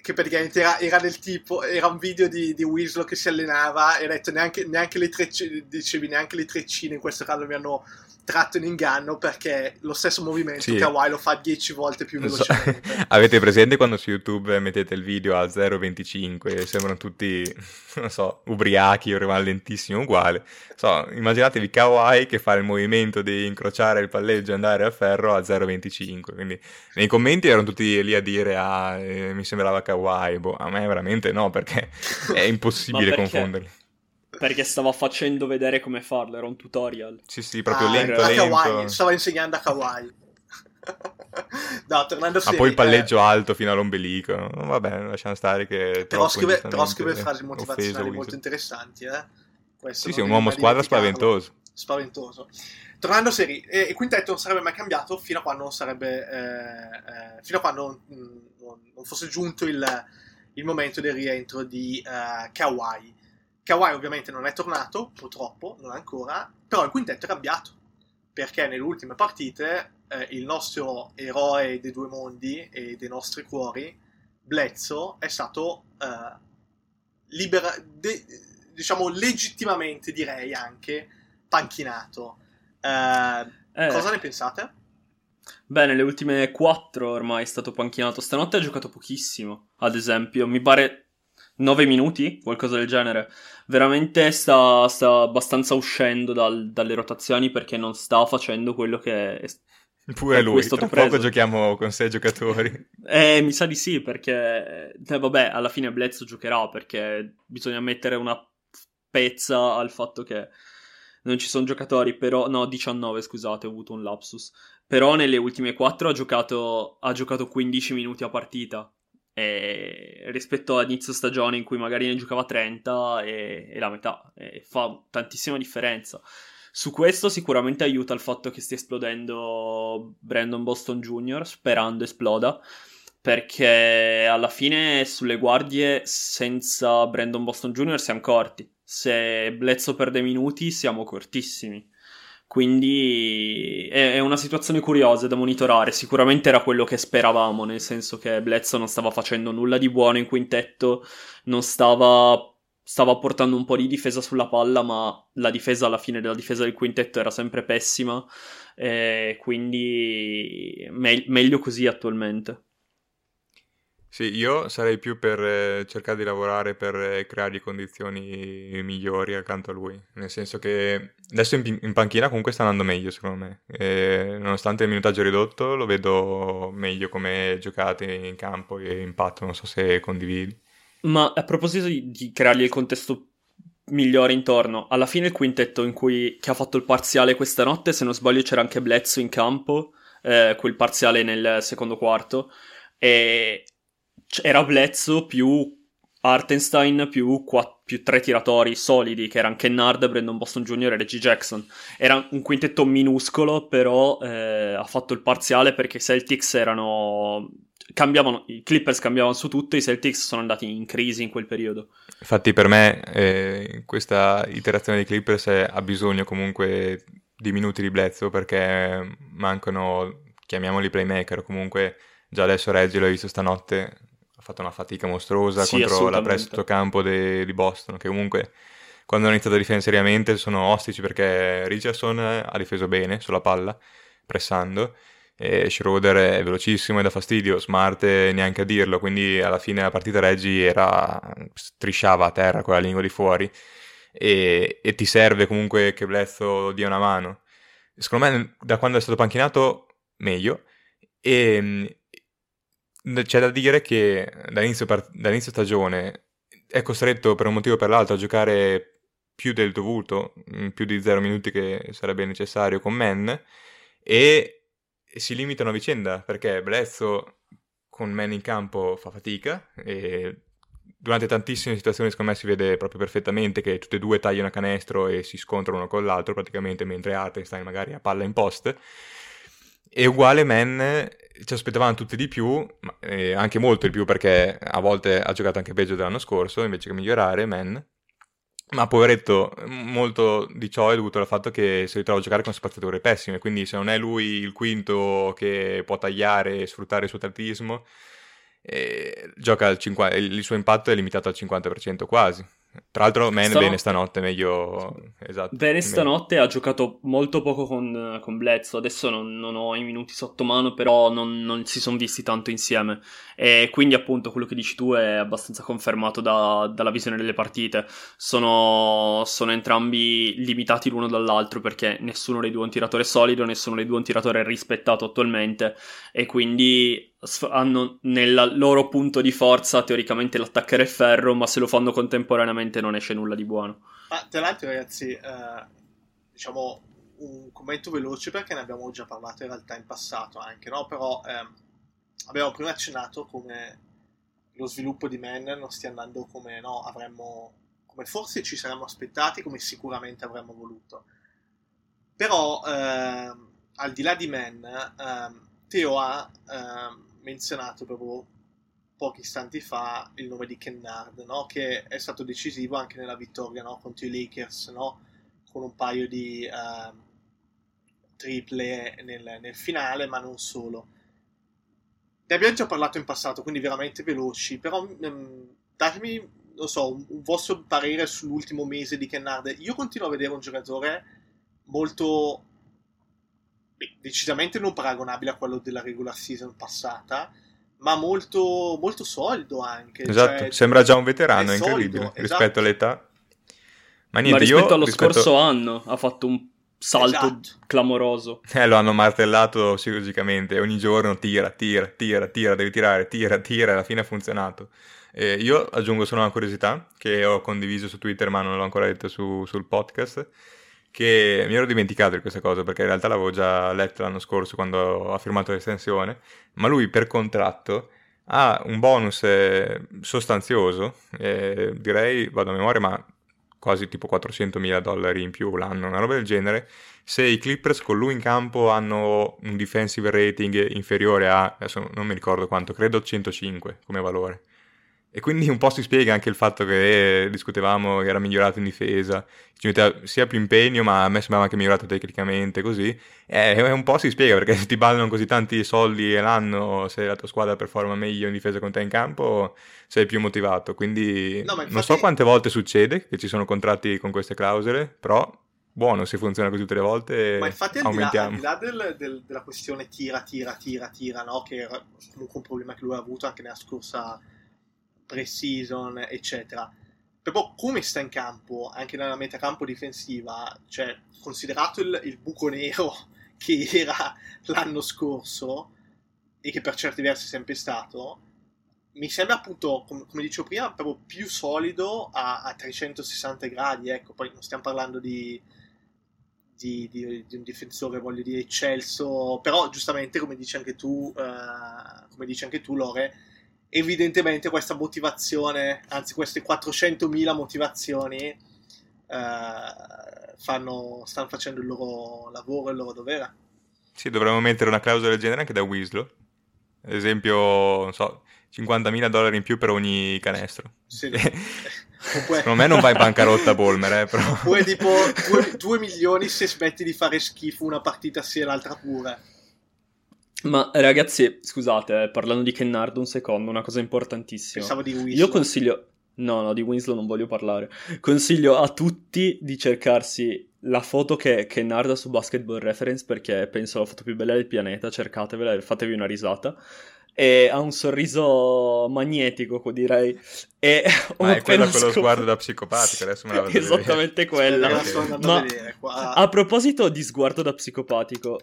che praticamente era, era, del tipo, era un video di, di Winslow che si allenava e ha detto neanche, neanche le treccine, dicevi neanche le treccine in questo caso mi hanno tratto in inganno perché lo stesso movimento sì. Kawhi lo fa 10 volte più velocemente. So. <laughs> Avete presente quando su YouTube mettete il video a 0.25 e sembrano tutti, <laughs> non so, ubriachi o lentissimo uguale? So, immaginatevi Kawhi che fa il movimento di incrociare il palleggio e andare a ferro a 0.25. Quindi nei commenti erano tutti lì a dire ah, eh, mi sembrava Kawhi. Boh, a me veramente no, perché <laughs> è impossibile perché? confonderli. Perché stava facendo vedere come farlo, era un tutorial. Sì, sì, proprio ah, lento, a lento. Kawaii, stava insegnando a Kawaii. <laughs> no, tornando a Ma poi il palleggio eh... alto fino all'ombelico. Vabbè, lasciamo stare che... Però scrive, però scrive frasi motivazionali molto interessanti, eh? Questo sì, sì, un uomo squadra spaventoso. Spaventoso. Tornando a serie, eh, il quintetto non sarebbe mai cambiato fino a quando non sarebbe... Eh, eh, fino a quando non, non, fosse giunto il, il, momento del rientro di uh, Kawhi ovviamente non è tornato, purtroppo, non ancora, però il quintetto è cambiato, perché nelle ultime partite eh, il nostro eroe dei due mondi e dei nostri cuori, Blezzo, è stato eh, libera- de- diciamo legittimamente direi anche panchinato. Eh, eh. Cosa ne pensate? Beh, nelle ultime quattro ormai è stato panchinato. Stanotte ha giocato pochissimo, ad esempio. Mi pare 9 minuti, qualcosa del genere. Veramente sta, sta abbastanza uscendo dal, dalle rotazioni perché non sta facendo quello che è, Pure lui, tra preso. poco giochiamo con 6 giocatori. <laughs> Eh, mi sa di sì, perché... Eh, vabbè, alla fine Blezzo giocherà, perché bisogna mettere una pezza al fatto che non ci sono giocatori, però... No, 19, scusate, ho avuto un lapsus. Però nelle ultime 4 ha giocato, ha giocato 15 minuti a partita e rispetto a inizio stagione in cui magari ne giocava 30 e, e la metà e fa tantissima differenza su questo sicuramente aiuta il fatto che stia esplodendo Brandon Boston Jr. sperando esploda perché alla fine sulle guardie senza Brandon Boston Jr. siamo corti se Blezzo perde minuti siamo cortissimi quindi è, una situazione curiosa da monitorare. Sicuramente era quello che speravamo, nel senso che Bledsoe non stava facendo nulla di buono in quintetto, non stava, stava portando un po' di difesa sulla palla, ma la difesa alla fine della difesa del quintetto era sempre pessima. quindi me- meglio così attualmente. Sì, io sarei più per eh, cercare di lavorare per eh, creare condizioni migliori accanto a lui, nel senso che adesso in, in panchina comunque sta andando meglio secondo me, e nonostante il minutaggio ridotto lo vedo meglio come giocate in campo e impatto, non so se condividi. Ma a proposito di, di creargli il contesto migliore intorno, alla fine il quintetto in cui, che ha fatto il parziale questa notte, se non sbaglio c'era anche Blezzo in campo, eh, quel parziale nel secondo quarto, e era Bledsoe più Artenstein più, quatt- più tre tiratori solidi, che erano Kennard, Brandon Boston Jr. e Reggie Jackson. Era un quintetto minuscolo, però eh, ha fatto il parziale perché i Celtics erano... Cambiavano, i Clippers cambiavano su tutto, i Celtics sono andati in crisi in quel periodo. Infatti per me eh, questa iterazione dei Clippers ha bisogno comunque di minuti di Bledsoe perché mancano, chiamiamoli playmaker, comunque già adesso Reggi l'ho visto stanotte, fatto una fatica mostruosa sì, contro la prestito campo de- di Boston, che comunque quando hanno iniziato a difendere seriamente sono ostici perché Richardson ha difeso bene sulla palla, pressando, e Schroeder è velocissimo e da fastidio, Smart neanche a dirlo, quindi alla fine la partita Reggi era, strisciava a terra con la lingua di fuori e, e ti serve comunque che Blezzo dia una mano. Secondo me da quando è stato panchinato meglio e c'è da dire che dall'inizio, part- dall'inizio stagione è costretto per un motivo o per l'altro a giocare più del dovuto, più di 0 minuti che sarebbe necessario con Men e si limitano a vicenda perché Blezzo con Man in campo fa fatica e durante tantissime situazioni secondo me si vede proprio perfettamente che tutti e due tagliano a canestro e si scontrano uno con l'altro praticamente mentre Artenstein magari ha palla in post. E uguale Man ci aspettavamo tutti di più eh, anche molto di più perché a volte ha giocato anche peggio dell'anno scorso invece che migliorare Man ma poveretto, molto di ciò è dovuto al fatto che si ritrova a giocare con spazzature pessime, quindi se non è lui il quinto che può tagliare e sfruttare il suo atletismo, eh, gioca al 50, il suo impatto è limitato al 50% quasi. Tra l'altro, Man Stano... bene stanotte, meglio. Esatto. Bene stanotte ha giocato molto poco con, con Bledsoe. Adesso non, non, ho i minuti sotto mano, però non, non si sono visti tanto insieme. E quindi, appunto, quello che dici tu è abbastanza confermato da, dalla visione delle partite. Sono, sono, entrambi limitati l'uno dall'altro perché nessuno dei due è un tiratore solido, nessuno dei due è un tiratore rispettato attualmente. E quindi hanno nel loro punto di forza teoricamente l'attaccare il ferro, ma se lo fanno contemporaneamente non esce nulla di buono. Ah, tra l'altro, ragazzi, eh, diciamo un commento veloce perché ne abbiamo già parlato in realtà in passato anche, no? Però eh, abbiamo prima accennato come lo sviluppo di Man non stia andando come no, avremmo come forse ci saremmo aspettati, come sicuramente avremmo voluto. Però eh, al di là di Man, eh, Teo ha ehm, menzionato proprio pochi istanti fa il nome di Kennard, no? che è stato decisivo anche nella vittoria no? contro i Lakers, no? con un paio di uh, triple nel, nel, finale, ma non solo. Ne abbiamo già parlato in passato, quindi veramente veloci, però um, datemi, non so, un, un, vostro parere sull'ultimo mese di Kennard. Io continuo a vedere un giocatore molto decisamente non paragonabile a quello della regular season passata, ma molto, molto solido anche. Esatto, cioè, sembra già un veterano, è incredibile esatto. rispetto all'età. Ma, niente, ma rispetto io, allo rispetto... scorso anno ha fatto un salto esatto. clamoroso. Eh, lo hanno martellato chirurgicamente, ogni giorno tira, tira, tira, tira, devi tirare, tira, tira, e alla fine ha funzionato. Eh, io aggiungo solo una curiosità che ho condiviso su Twitter ma non l'ho ancora detto su, sul podcast che mi ero dimenticato di questa cosa perché in realtà l'avevo già letto l'anno scorso quando ha firmato l'estensione, ma lui per contratto ha un bonus eh, sostanzioso, eh, direi, vado a memoria, ma quasi tipo 400 mila dollari in più l'anno, una roba del genere, se i Clippers con lui in campo hanno un defensive rating inferiore a, adesso non mi ricordo quanto, credo 105 come valore. E quindi un po' si spiega anche il fatto che discutevamo che era migliorato in difesa, ci metteva sia più impegno, ma a me sembrava anche migliorato tecnicamente, così. E un po' si spiega perché se <laughs> ti ballano così tanti soldi l'anno, se la tua squadra performa meglio in difesa con te in campo, sei più motivato. Quindi no, infatti... non so quante volte succede che ci sono contratti con queste clausole, però buono se funziona così tutte le volte. Ma infatti, al di là, al di là del, del, della questione tira, tira, tira, tira, no? che era comunque un problema che lui ha avuto anche nella scorsa pre-season, eccetera. Proprio come sta in campo, anche nella metacampo difensiva, cioè considerato il, il buco nero <laughs> che era l'anno scorso e che per certi versi è sempre stato, mi sembra appunto, com- come dicevo prima, proprio più solido a, a 360 gradi. Ecco, poi non stiamo parlando di, di, di, di, un difensore, voglio dire, eccelso, però giustamente, come dici anche tu, uh, come dici anche tu, Lore, evidentemente questa motivazione, anzi queste 400.000 motivazioni eh, fanno, stanno facendo il loro lavoro e il loro dovere. Sì, dovremmo mettere una clausola del genere anche da Weaslow. Ad esempio, non so, 50.000 dollari in più per ogni canestro. Sì. <laughs> Oppure... Secondo me non va in bancarotta Bolmer, eh, però. Oppure tipo 2 milioni se smetti di fare schifo una partita sì e l'altra pure. Ma ragazzi, scusate, eh, parlando di Kennard un secondo, una cosa importantissima. Pensavo di Winslow. Io consiglio... No, no, di Winslow non voglio parlare. Consiglio a tutti di cercarsi la foto che Kennard ha su Basketball Reference perché penso la foto più bella del pianeta, cercatevela e fatevi una risata. E ha un sorriso magnetico, direi. E Ma è <laughs> quello con lo sguardo da psicopatico, adesso me la vado Esattamente quella. Ma a, a proposito di sguardo da psicopatico,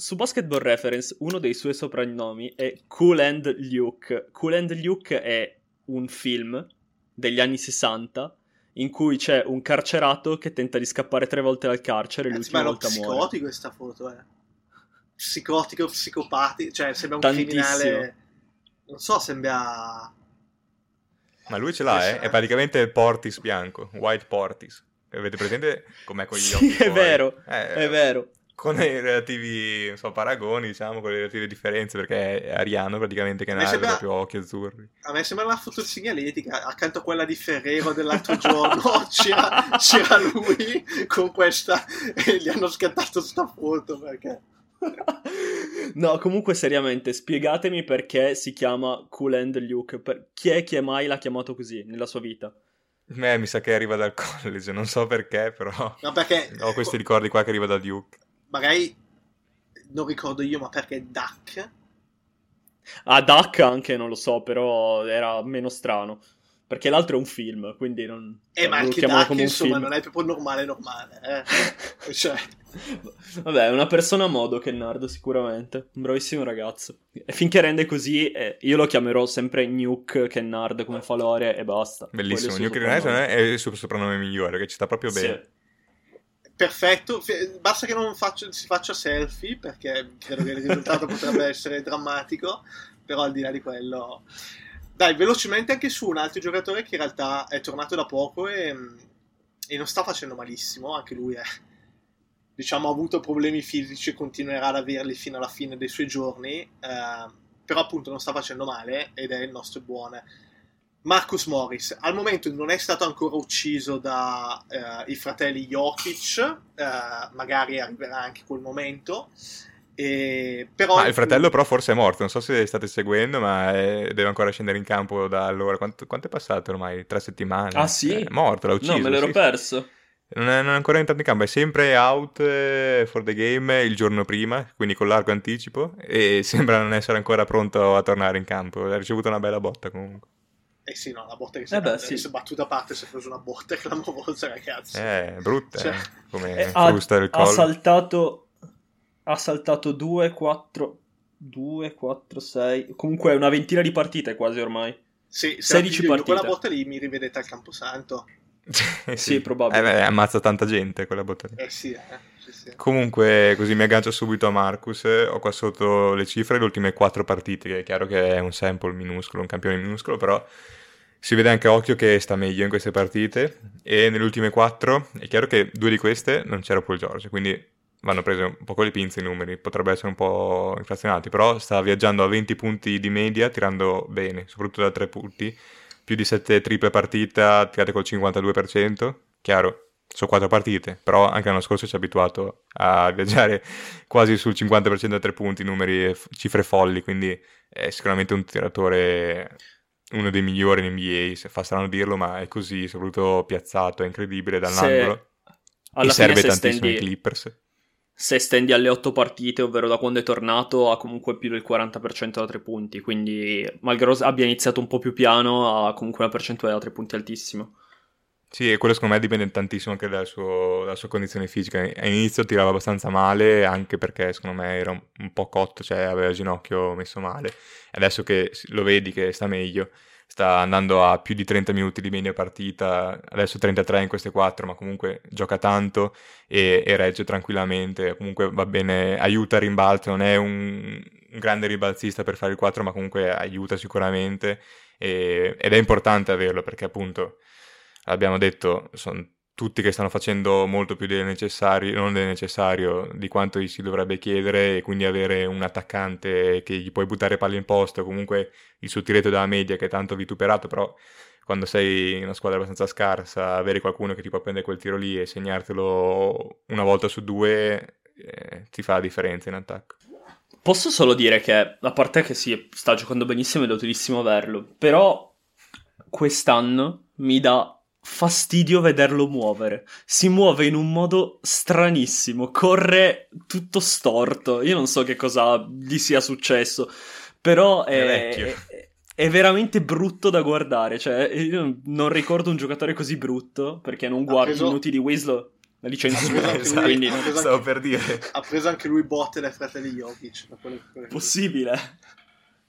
su Basketball Reference uno dei suoi soprannomi è Cool and Luke. Cool and Luke è un film degli anni 60 in cui c'è un carcerato che tenta di scappare tre volte dal carcere e l'ultima volta muore. Ma è psicotico questa foto, eh. Psicotico, psicopatico, cioè sembra un Tantissimo. criminale... Non so, sembra... Ma lui ce l'ha, eh? È praticamente il Portis bianco, White Portis. Avete presente com'è con gli sì, occhi? È vero, eh, è vero con i relativi so, paragoni, diciamo, con le relative differenze, perché è ariano praticamente che ha proprio occhi azzurri. A me sembra una foto segnaletica, accanto a quella di Ferrero dell'altro giorno <laughs> c'era, c'era, lui con questa e gli hanno scattato sta foto perché... No, comunque seriamente, spiegatemi perché si chiama Cool and Luke, per... chi è che mai l'ha chiamato così nella sua vita? Beh, mi sa che arriva dal <laughs> college, non so perché, però no, perché... ho questi ricordi qua che arriva da Duke magari non ricordo io, ma perché Duck? Ah, Duck anche non lo so, però era meno strano. Perché l'altro è un film, quindi non. Eh, ma anche Duck, insomma, film. non è proprio normale, normale. Eh? <laughs> cioè. Vabbè, è una persona a modo Kennard, sicuramente. Un bravissimo ragazzo. E finché rende così, eh, io lo chiamerò sempre Nuke Kennard come falore e basta. Bellissimo. Nuke Kennard è il suo soprannome migliore, che ci sta proprio bene. Sì perfetto, basta che non faccia, si faccia selfie perché credo che il risultato <laughs> potrebbe essere drammatico, però al di là di quello... Dai, velocemente anche su un altro giocatore che in realtà è tornato da poco e, e non sta facendo malissimo, anche lui è, diciamo, ha avuto problemi fisici e continuerà ad averli fino alla fine dei suoi giorni, eh, però appunto non sta facendo male ed è il nostro buon Marcus Morris al momento non è stato ancora ucciso dai eh, fratelli Jokic, eh, magari arriverà anche quel momento. E, però ma il fratello però forse è morto, non so se state seguendo, ma è... deve ancora scendere in campo da allora. Quanto, quanto, è passato ormai? Tre settimane? Ah sì? È morto, l'ha ucciso. No, me l'ero sì. perso. Non è, non è, ancora entrato in campo, è sempre out eh, for the game il giorno prima, quindi con largo anticipo, e <laughs> sembra non essere ancora pronto a tornare in campo. Ha ricevuto una bella botta comunque. Eh sì, no, la botta che si, eh beh, sì. si è battuta a parte si è preso una botta <laughs> clamorosa, ragazzi. Eh, brutta, cioè, eh, come eh, frusta il collo. Ha saltato, ha saltato 2, 4, 2, 4, 6, comunque una ventina di partite quasi ormai. Sì, 16 partite. quella botta lì mi rivedete al Camposanto. <laughs> sì, sì, probabile. Eh, beh, ammazza tanta gente quella botta lì. Eh sì, eh. Sì, Comunque, così mi aggancio subito a Marcus. Ho qua sotto le cifre, le ultime quattro partite, che è chiaro che è un sample minuscolo, un campione minuscolo, però si vede anche a occhio che sta meglio in queste partite. E nelle ultime quattro è chiaro che due di queste non c'era Paul George, quindi vanno prese un po' con le pinze i numeri, potrebbero essere un po' inflazionati, però sta viaggiando a 20 punti di media tirando bene, soprattutto da 3 punti, più di 7 triple partita tirate col 52%, chiaro, sono 4 partite, però anche l'anno scorso ci ha abituato a viaggiare <laughs> quasi sul 50% da 3 punti, numeri, cifre folli, quindi è sicuramente un tiratore uno dei migliori in NBA, se fa strano dirlo, ma è così, soprattutto piazzato, è incredibile dall'angolo. e serve tantissimo ai Clippers. Se stendi alle 8 partite, ovvero da quando è tornato, ha comunque più del 40% da 3 punti, quindi malgrado abbia iniziato un po' più piano, ha comunque una percentuale da 3 punti altissimo. Sì, e quello secondo me dipende tantissimo anche dalla, suo, dalla sua condizione fisica. All'inizio tirava abbastanza male, anche perché secondo me era un, po' cotto, cioè aveva il ginocchio messo male. Adesso che lo vedi che sta meglio, sta andando a più di 30 minuti di media partita, adesso 33 in queste 4, ma comunque gioca tanto e, e regge tranquillamente. Comunque va bene, aiuta a rimbalzo, non è un, un grande ribalzista per fare il 4, ma comunque aiuta sicuramente e, ed è importante averlo perché appunto abbiamo detto, sono tutti che stanno facendo molto più del necessario, non del necessario, di quanto gli si dovrebbe chiedere e quindi avere un attaccante che gli puoi buttare palle in posto, comunque il suo tiretto dalla media che è tanto vituperato, però quando sei in una squadra abbastanza scarsa, avere qualcuno che ti può prendere quel tiro lì e segnartelo una volta su due eh, ti fa la differenza in attacco. posso solo dire che, a parte che sì, sta giocando benissimo ed è utilissimo averlo, però quest'anno mi dà fastidio vederlo muovere. Si muove in un modo stranissimo, corre tutto storto. Io non so che cosa gli sia successo, però è, è, è veramente brutto da guardare. Cioè, io non ricordo un giocatore così brutto perché non guardo preso... minuti di Weaslow. La licenza <laughs> esatto, quindi non... stavo anche, per dire. Ha preso anche lui botte dai fratelli Jokic. Possibile.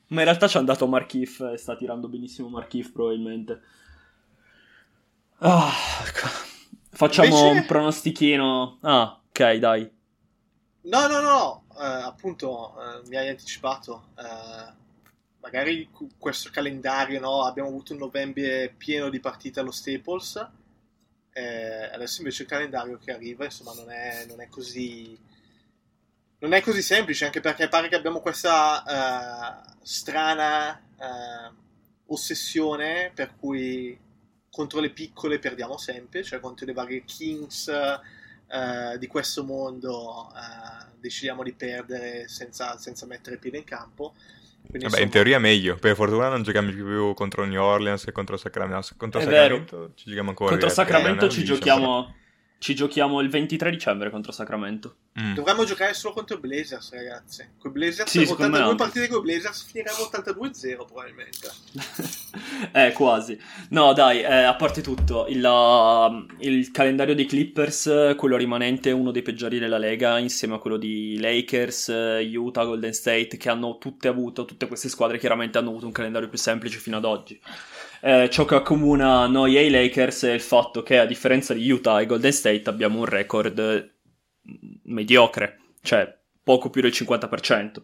Ma in realtà ci è andato Markif e sta tirando benissimo Markif probabilmente. Ah, facciamo Invece... un pronostichino. Ah, ok, dai. No, no, no, uh, appunto uh, mi hai anticipato. Uh, magari questo calendario, no? Abbiamo avuto un novembre pieno di partite allo Staples. Eh, adesso invece il calendario che arriva, insomma, non è, non è, così. Non è così semplice, anche perché pare che abbiamo questa strana ossessione per cui contro le piccole perdiamo sempre, cioè contro le varie Kings uh, di questo mondo uh, decidiamo di perdere senza, senza mettere piede in campo. Quindi, Vabbè, insomma... in teoria meglio, per fortuna non giochiamo più contro New Orleans e contro Sacramento. Contro Sacramento ci giochiamo ancora. Contro Sacramento ci giochiamo ci giochiamo il 23 dicembre contro Sacramento. Mm. Dovremmo giocare solo contro i Blazers, ragazzi. Con i Blazers, sì, 82 partite con i Blazers, finiremo 82-0 probabilmente. <laughs> eh, quasi. No, dai, eh, a parte tutto, il, uh, il, calendario dei Clippers, quello rimanente, è uno dei peggiori della Lega, insieme a quello di Lakers, Utah, Golden State, che hanno tutte avuto, tutte queste squadre chiaramente hanno avuto un calendario più semplice fino ad oggi. Eh, ciò che accomuna noi e i Lakers è il fatto che a differenza di Utah e Golden State abbiamo un record mediocre, cioè poco più del 50%.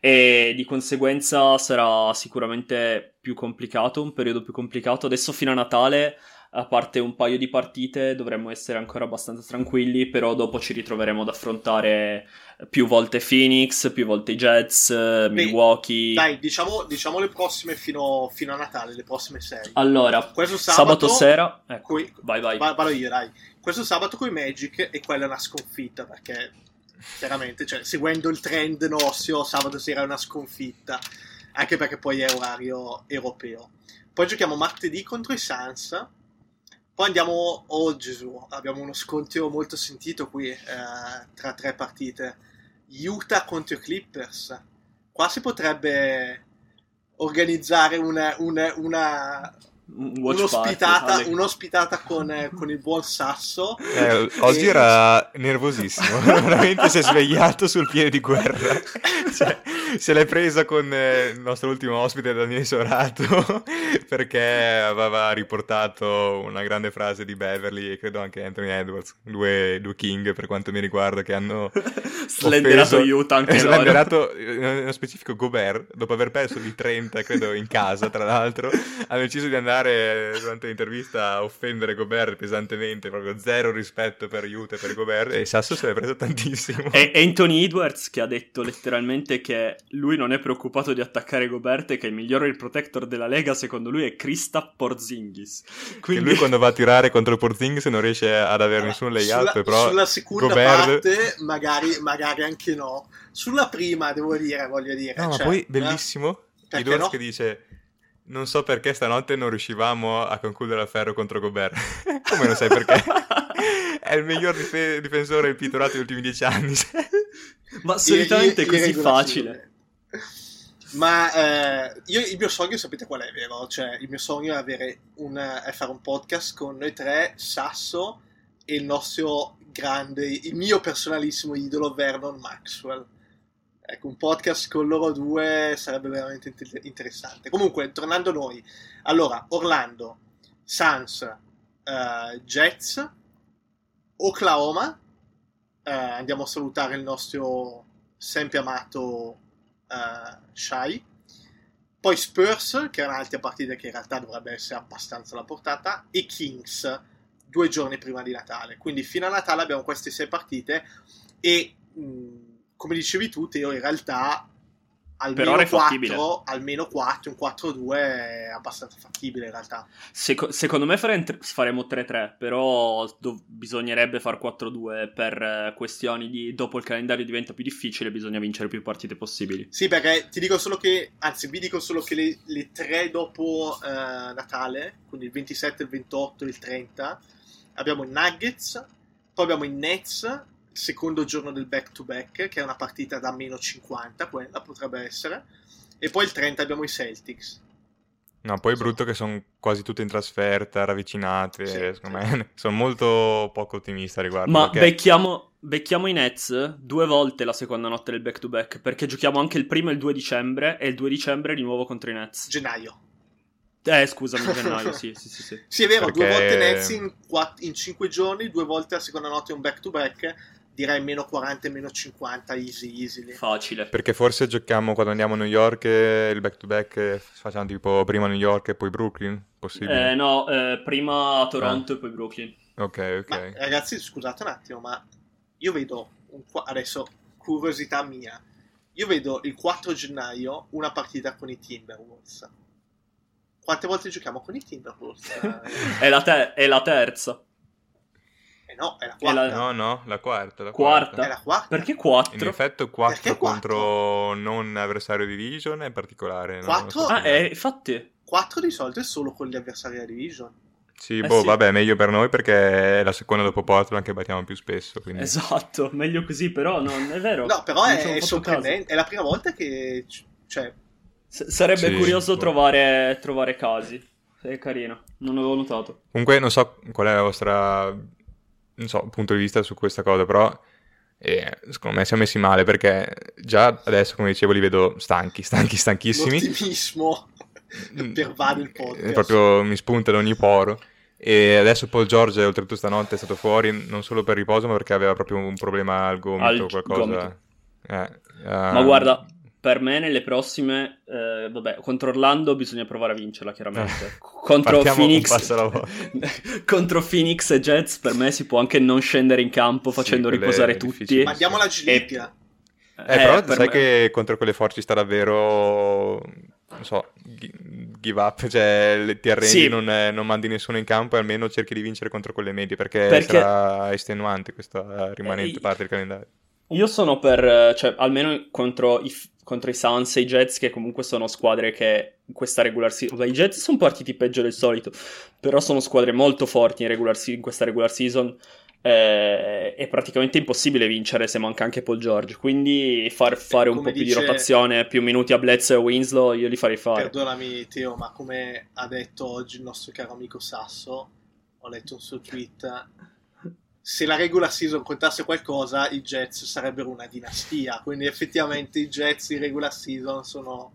E di conseguenza sarà sicuramente più complicato, un periodo più complicato. Adesso fino a Natale a parte un paio di partite, dovremmo essere ancora abbastanza tranquilli, però dopo ci ritroveremo ad affrontare più volte Phoenix, più volte i Jets, Beh, Milwaukee. Dai, diciamo, diciamo le prossime fino, fino, a Natale, le prossime sei. Allora, Questo sabato, sabato sera... Ecco, coi, vai, vai. Vado io, dai. Questo sabato con i Magic e quella è una sconfitta, perché chiaramente, cioè, seguendo il trend nostro, sabato sera è una sconfitta, anche perché poi è orario europeo. Poi giochiamo martedì contro i Suns poi andiamo, oh Gesù, abbiamo uno scontro molto sentito qui eh, tra tre partite. Utah contro i Clippers. Qua si potrebbe organizzare una, una, una un'ospitata, un'ospitata con, con, il buon Sasso. Eh, oggi e... era nervosissimo, <laughs> veramente si è svegliato sul piede di guerra. <laughs> Cioè, se l'è presa con eh, il nostro ultimo ospite Daniele Sorato <laughs> perché aveva riportato una grande frase di Beverly e credo anche Anthony Edwards, due, due king per quanto mi riguarda, che hanno slenderato Utah anche slenderato, nello specifico Gobert, dopo aver perso di 30 credo in casa tra l'altro, ha deciso di andare durante l'intervista a offendere Gobert pesantemente, proprio zero rispetto per Utah e per Gobert e Sasso se l'è preso tantissimo. E Anthony Edwards che ha detto letteralmente che lui non è preoccupato di attaccare Gobert e che il migliore il protector della Lega secondo lui è Krista Porzingis. Quindi... Che lui quando va a tirare contro Porzingis non riesce ad avere allora, nessun layup, sulla, però sulla seconda Gobert... parte magari, magari, anche no. Sulla prima devo dire, voglio dire. No, cioè, ma poi eh? bellissimo eh? Edwards no? che dice non so perché stanotte non riuscivamo a concludere a ferro contro Gobert. <laughs> Come lo sai perché? <laughs> è il miglior dif- difensore impiturato negli ultimi dieci anni. Ma solitamente è così facile. Ma eh, io il mio sogno sapete qual è, vero? Cioè, il mio sogno è, avere un, è fare un podcast con noi tre, Sasso e il nostro grande, il mio personalissimo idolo Vernon Maxwell. Ecco, un podcast con loro due sarebbe veramente interessante. Comunque, tornando a noi, allora, Orlando, Suns, uh, Jets, Oklahoma, uh, andiamo a salutare il nostro sempre amato uh, Shai. Poi Spurs, che è un'altra partita che in realtà dovrebbe essere abbastanza alla portata, e Kings, due giorni prima di Natale. Quindi fino a Natale abbiamo queste sei partite e, mh, come dicevi tu, Teo, in realtà almeno 4, almeno 4, un 4-2 è abbastanza fattibile in realtà. Seco- secondo me fare- faremo 3-3, però do- bisognerebbe far 4-2 per eh, questioni di dopo il calendario diventa più difficile, bisogna vincere più partite possibili. Sì, perché ti dico solo che, anzi vi dico solo che le, le 3 dopo eh, Natale, quindi il 27, il 28 e il 30, abbiamo i Nuggets, poi abbiamo i Nets, secondo giorno del back to back, che è una partita da meno 50, quella potrebbe essere. E poi il 30 abbiamo i Celtics. No, poi è brutto che sono quasi tutte in trasferta, ravvicinate. Sì, secondo sì. me <laughs> sono molto poco ottimista a riguardo. Ma perché... becchiamo, becchiamo, i Nets due volte la seconda notte del back to back. Perché giochiamo anche il primo e il 2 dicembre. E il 2 dicembre di nuovo contro i Nets. Gennaio. Eh, scusami, gennaio, sì, sì, sì, sì. Sì, è vero, perché... due volte Nets in, quatt- in 5 giorni, due volte la seconda notte un back to back direi meno 40 e meno 50 easy easy facile. Perché forse giochiamo quando andiamo a New York il back to back facciamo tipo prima New York e poi Brooklyn? Possibile? Eh, no eh, prima Toronto ah. e poi Brooklyn. Ok ok. Ma, ragazzi scusate un attimo ma io vedo un, adesso curiosità mia io vedo il 4 gennaio una partita con i Timberwolves. Quante volte giochiamo con i Timberwolves? <laughs> è, la te- è la terza eh no, è la quarta. È la... No, no, la quarta. La quarta. quarta. È la quarta. Perché 4? In effetti 4 contro non avversario division è particolare. 4? No? Ah, eh, infatti. 4 di solito è solo con gli avversari della division. Sì, eh boh, sì. vabbè, meglio per noi perché è la seconda dopo Portland che battiamo più spesso. Quindi... Esatto, meglio così, però non è vero. No, però è, è sorprendente. È la prima volta che... Cioè... S- sarebbe sì, curioso boh. trovare, trovare casi. È carino, non l'avevo notato. Comunque non so qual è la vostra non so, punto di vista su questa cosa, però eh, secondo me siamo messi male perché già adesso, come dicevo, li vedo stanchi, stanchi, stanchissimi. L'ottimismo mm. pervade il podcast. Proprio mi spunta da ogni poro. E adesso Paul George, oltretutto stanotte, è stato fuori non solo per riposo, ma perché aveva proprio un problema al gomito o qualcosa. Eh, uh... Ma guarda, per me nelle prossime, eh, vabbè, contro Orlando bisogna provare a vincerla chiaramente. Eh, contro Phoenix, <laughs> contro Phoenix e Jets per me si può anche non scendere in campo facendo sì, riposare tutti. Ma diamo la Gilipia. Eh, eh, però sai me... che contro quelle forti sta davvero, non so, give up, cioè ti arrendi, sì. non, non, mandi nessuno in campo e almeno cerchi di vincere contro quelle medie perché, perché... sarà estenuante questa rimanente eh, parte del calendario. Io sono per, cioè, almeno contro i, contro i Suns e i Jets, che comunque sono squadre che in questa regular season. I Jets sono partiti peggio del solito, però sono squadre molto forti in, regular, in questa regular season. Eh, è praticamente impossibile vincere se manca anche Paul George. Quindi far fare un po' dice... più di rotazione, più minuti a Bledsoe e Winslow, io li farei fare. Perdonami, Teo, ma come ha detto oggi il nostro caro amico Sasso, ho letto un suo tweet se la regular season contasse qualcosa, i Jets sarebbero una dinastia. Quindi, effettivamente, i Jets in regular season sono,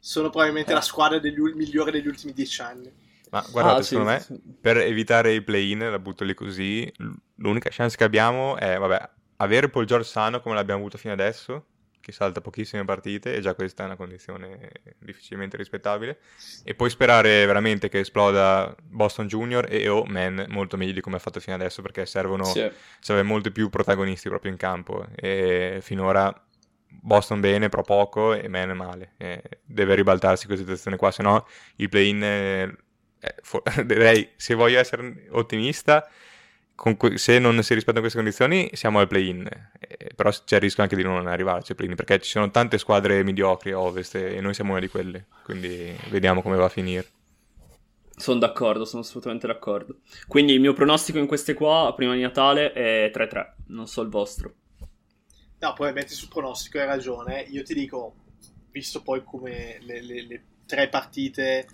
sono probabilmente eh. la squadra degli, migliore degli ultimi dieci anni. Ma guardate, ah, secondo sì, me, sì. per evitare i play-in, la butto lì così, l'unica chance che abbiamo è, vabbè, avere Paul George sano come l'abbiamo avuto fino adesso, che salta pochissime partite e già questa è una condizione difficilmente rispettabile. E poi sperare veramente che esploda Boston Junior e o Man molto meglio di come ha fatto fino adesso perché servono sì. serve molti più protagonisti proprio in campo. E finora Boston bene però poco e Man male. E deve ribaltarsi questa situazione qua se no il play-in eh, for- <laughs> direi se voglio essere ottimista que- se non si rispettano queste condizioni siamo al play-in, eh, però c'è il rischio anche di non arrivarci al play-in, perché ci sono tante squadre mediocri a ovest e noi siamo una di quelle, quindi vediamo come va a finire. Sono d'accordo, sono assolutamente d'accordo. Quindi il mio pronostico in queste qua, prima di Natale, è 3-3, non so il vostro. No, poi metti sul pronostico, hai ragione. Io ti dico, visto poi come le, le, le tre partite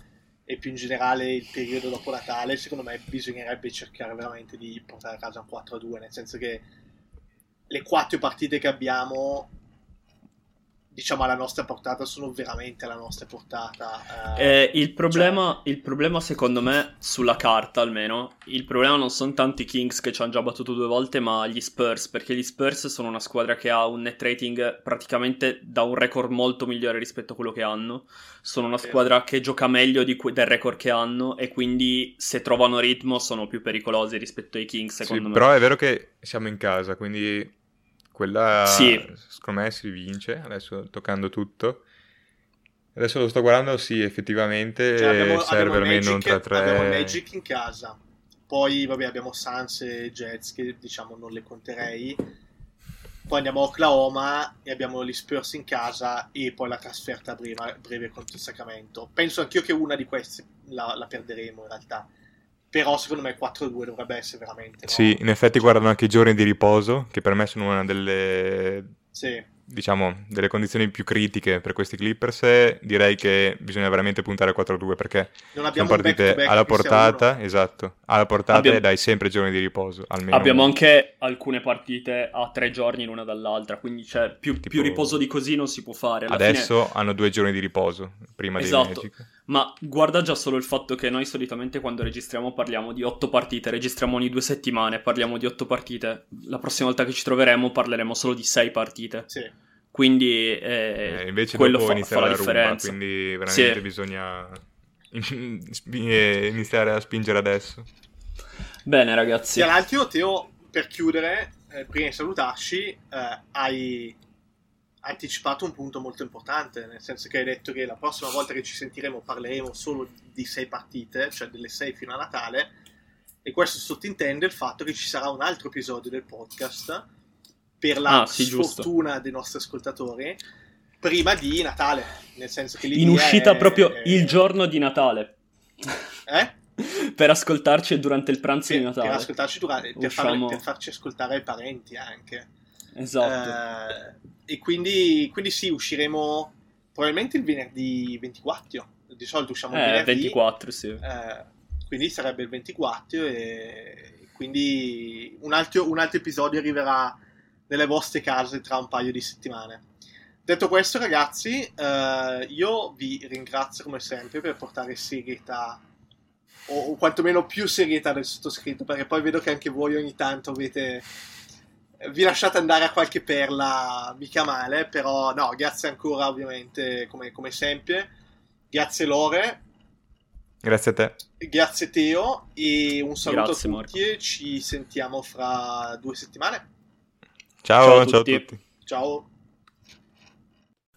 e più in generale il periodo dopo Natale, secondo me bisognerebbe cercare veramente di portare a casa un 4-2, nel senso che le quattro partite che abbiamo diciamo alla nostra portata sono veramente alla nostra portata. Eh, eh, il, problema, cioè... il, problema, secondo me, sulla carta almeno, il problema non sono tanti Kings che ci hanno già battuto due volte, ma gli Spurs, perché gli Spurs sono una squadra che ha un net rating praticamente da un record molto migliore rispetto a quello che hanno. Sono una squadra che gioca meglio que- del record che hanno e quindi se trovano ritmo sono più pericolosi rispetto ai Kings, secondo sì, me. Però è vero che siamo in casa, quindi quella sì. secondo me si vince, adesso toccando tutto. Adesso lo sto guardando, sì, effettivamente cioè, abbiamo, serve abbiamo almeno un 3-3. Abbiamo Magic in casa, poi vabbè abbiamo Sans e Jets che diciamo non le conterei. Poi andiamo a Oklahoma e abbiamo gli Spurs in casa e poi la trasferta breve, breve contro il Sacramento. Penso anch'io che una di queste la, la perderemo in realtà però secondo me 4-2 dovrebbe essere veramente. No? Sì, in effetti guardano anche i giorni di riposo, che per me sono una delle sì diciamo, delle condizioni più critiche per questi Clippers, direi che bisogna veramente puntare a 4-2 perché sono partite alla portata, esatto, alla portata abbiamo... e dai sempre giorni di riposo. Almeno abbiamo anche alcune partite a tre giorni l'una dall'altra, quindi cioè, più, tipo... più, riposo di così non si può fare. Alla Adesso fine... hanno due giorni di riposo prima esatto. dei Magic. Ma guarda già solo il fatto che noi solitamente quando registriamo parliamo di otto partite, registriamo ogni due settimane, parliamo di otto partite. La prossima volta che ci troveremo parleremo solo di sei partite. Sì. Quindi eh, eh, invece quello fa, fa la, la differenza. Rumba, quindi veramente sì. bisogna iniziare a spingere adesso. Bene ragazzi. Tra l'altro Teo, per chiudere, eh, prima di salutarci, eh, hai anticipato un punto molto importante, nel senso che hai detto che la prossima volta che ci sentiremo parleremo solo di sei partite, cioè delle sei fino a Natale, e questo sottintende il fatto che ci sarà un altro episodio del podcast per la ah, sì, sfortuna giusto. dei nostri ascoltatori prima di Natale, nel senso che in uscita è... proprio il giorno di Natale. Eh? <laughs> per ascoltarci durante il pranzo per, di Natale. Per ascoltarci durante, per, farle, per, farci ascoltare ai parenti anche. Esatto. Eh, e quindi, quindi sì, usciremo probabilmente il venerdì 24. Di solito usciamo il eh, venerdì. 24, sì. Eh, quindi sarebbe il 24 e quindi un altro, un altro episodio arriverà nelle vostre case tra un paio di settimane. Detto questo, ragazzi, eh, io vi ringrazio come sempre per portare serietà, o, o quantomeno più serietà del sottoscritto, perché poi vedo che anche voi ogni tanto avete vi lasciate andare a qualche perla mica male, però no, grazie ancora ovviamente come, come, sempre, grazie Lore. Grazie a te. Grazie Teo e un saluto grazie, a tutti Marco. ci sentiamo fra due settimane. Ciao, ciao a tutti. Ciao. A tutti. ciao.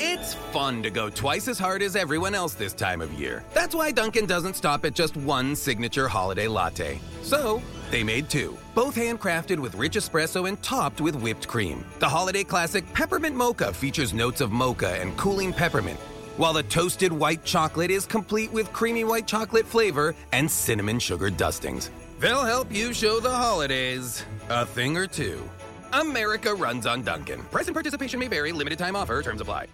It's fun to go twice as hard as everyone else this time of year. That's why Duncan doesn't stop at just one signature holiday latte. So, they made two, both handcrafted with rich espresso and topped with whipped cream. The holiday classic Peppermint Mocha features notes of mocha and cooling peppermint, while the toasted white chocolate is complete with creamy white chocolate flavor and cinnamon sugar dustings. They'll help you show the holidays a thing or two. America runs on Duncan. Present participation may vary, limited time offer, terms apply.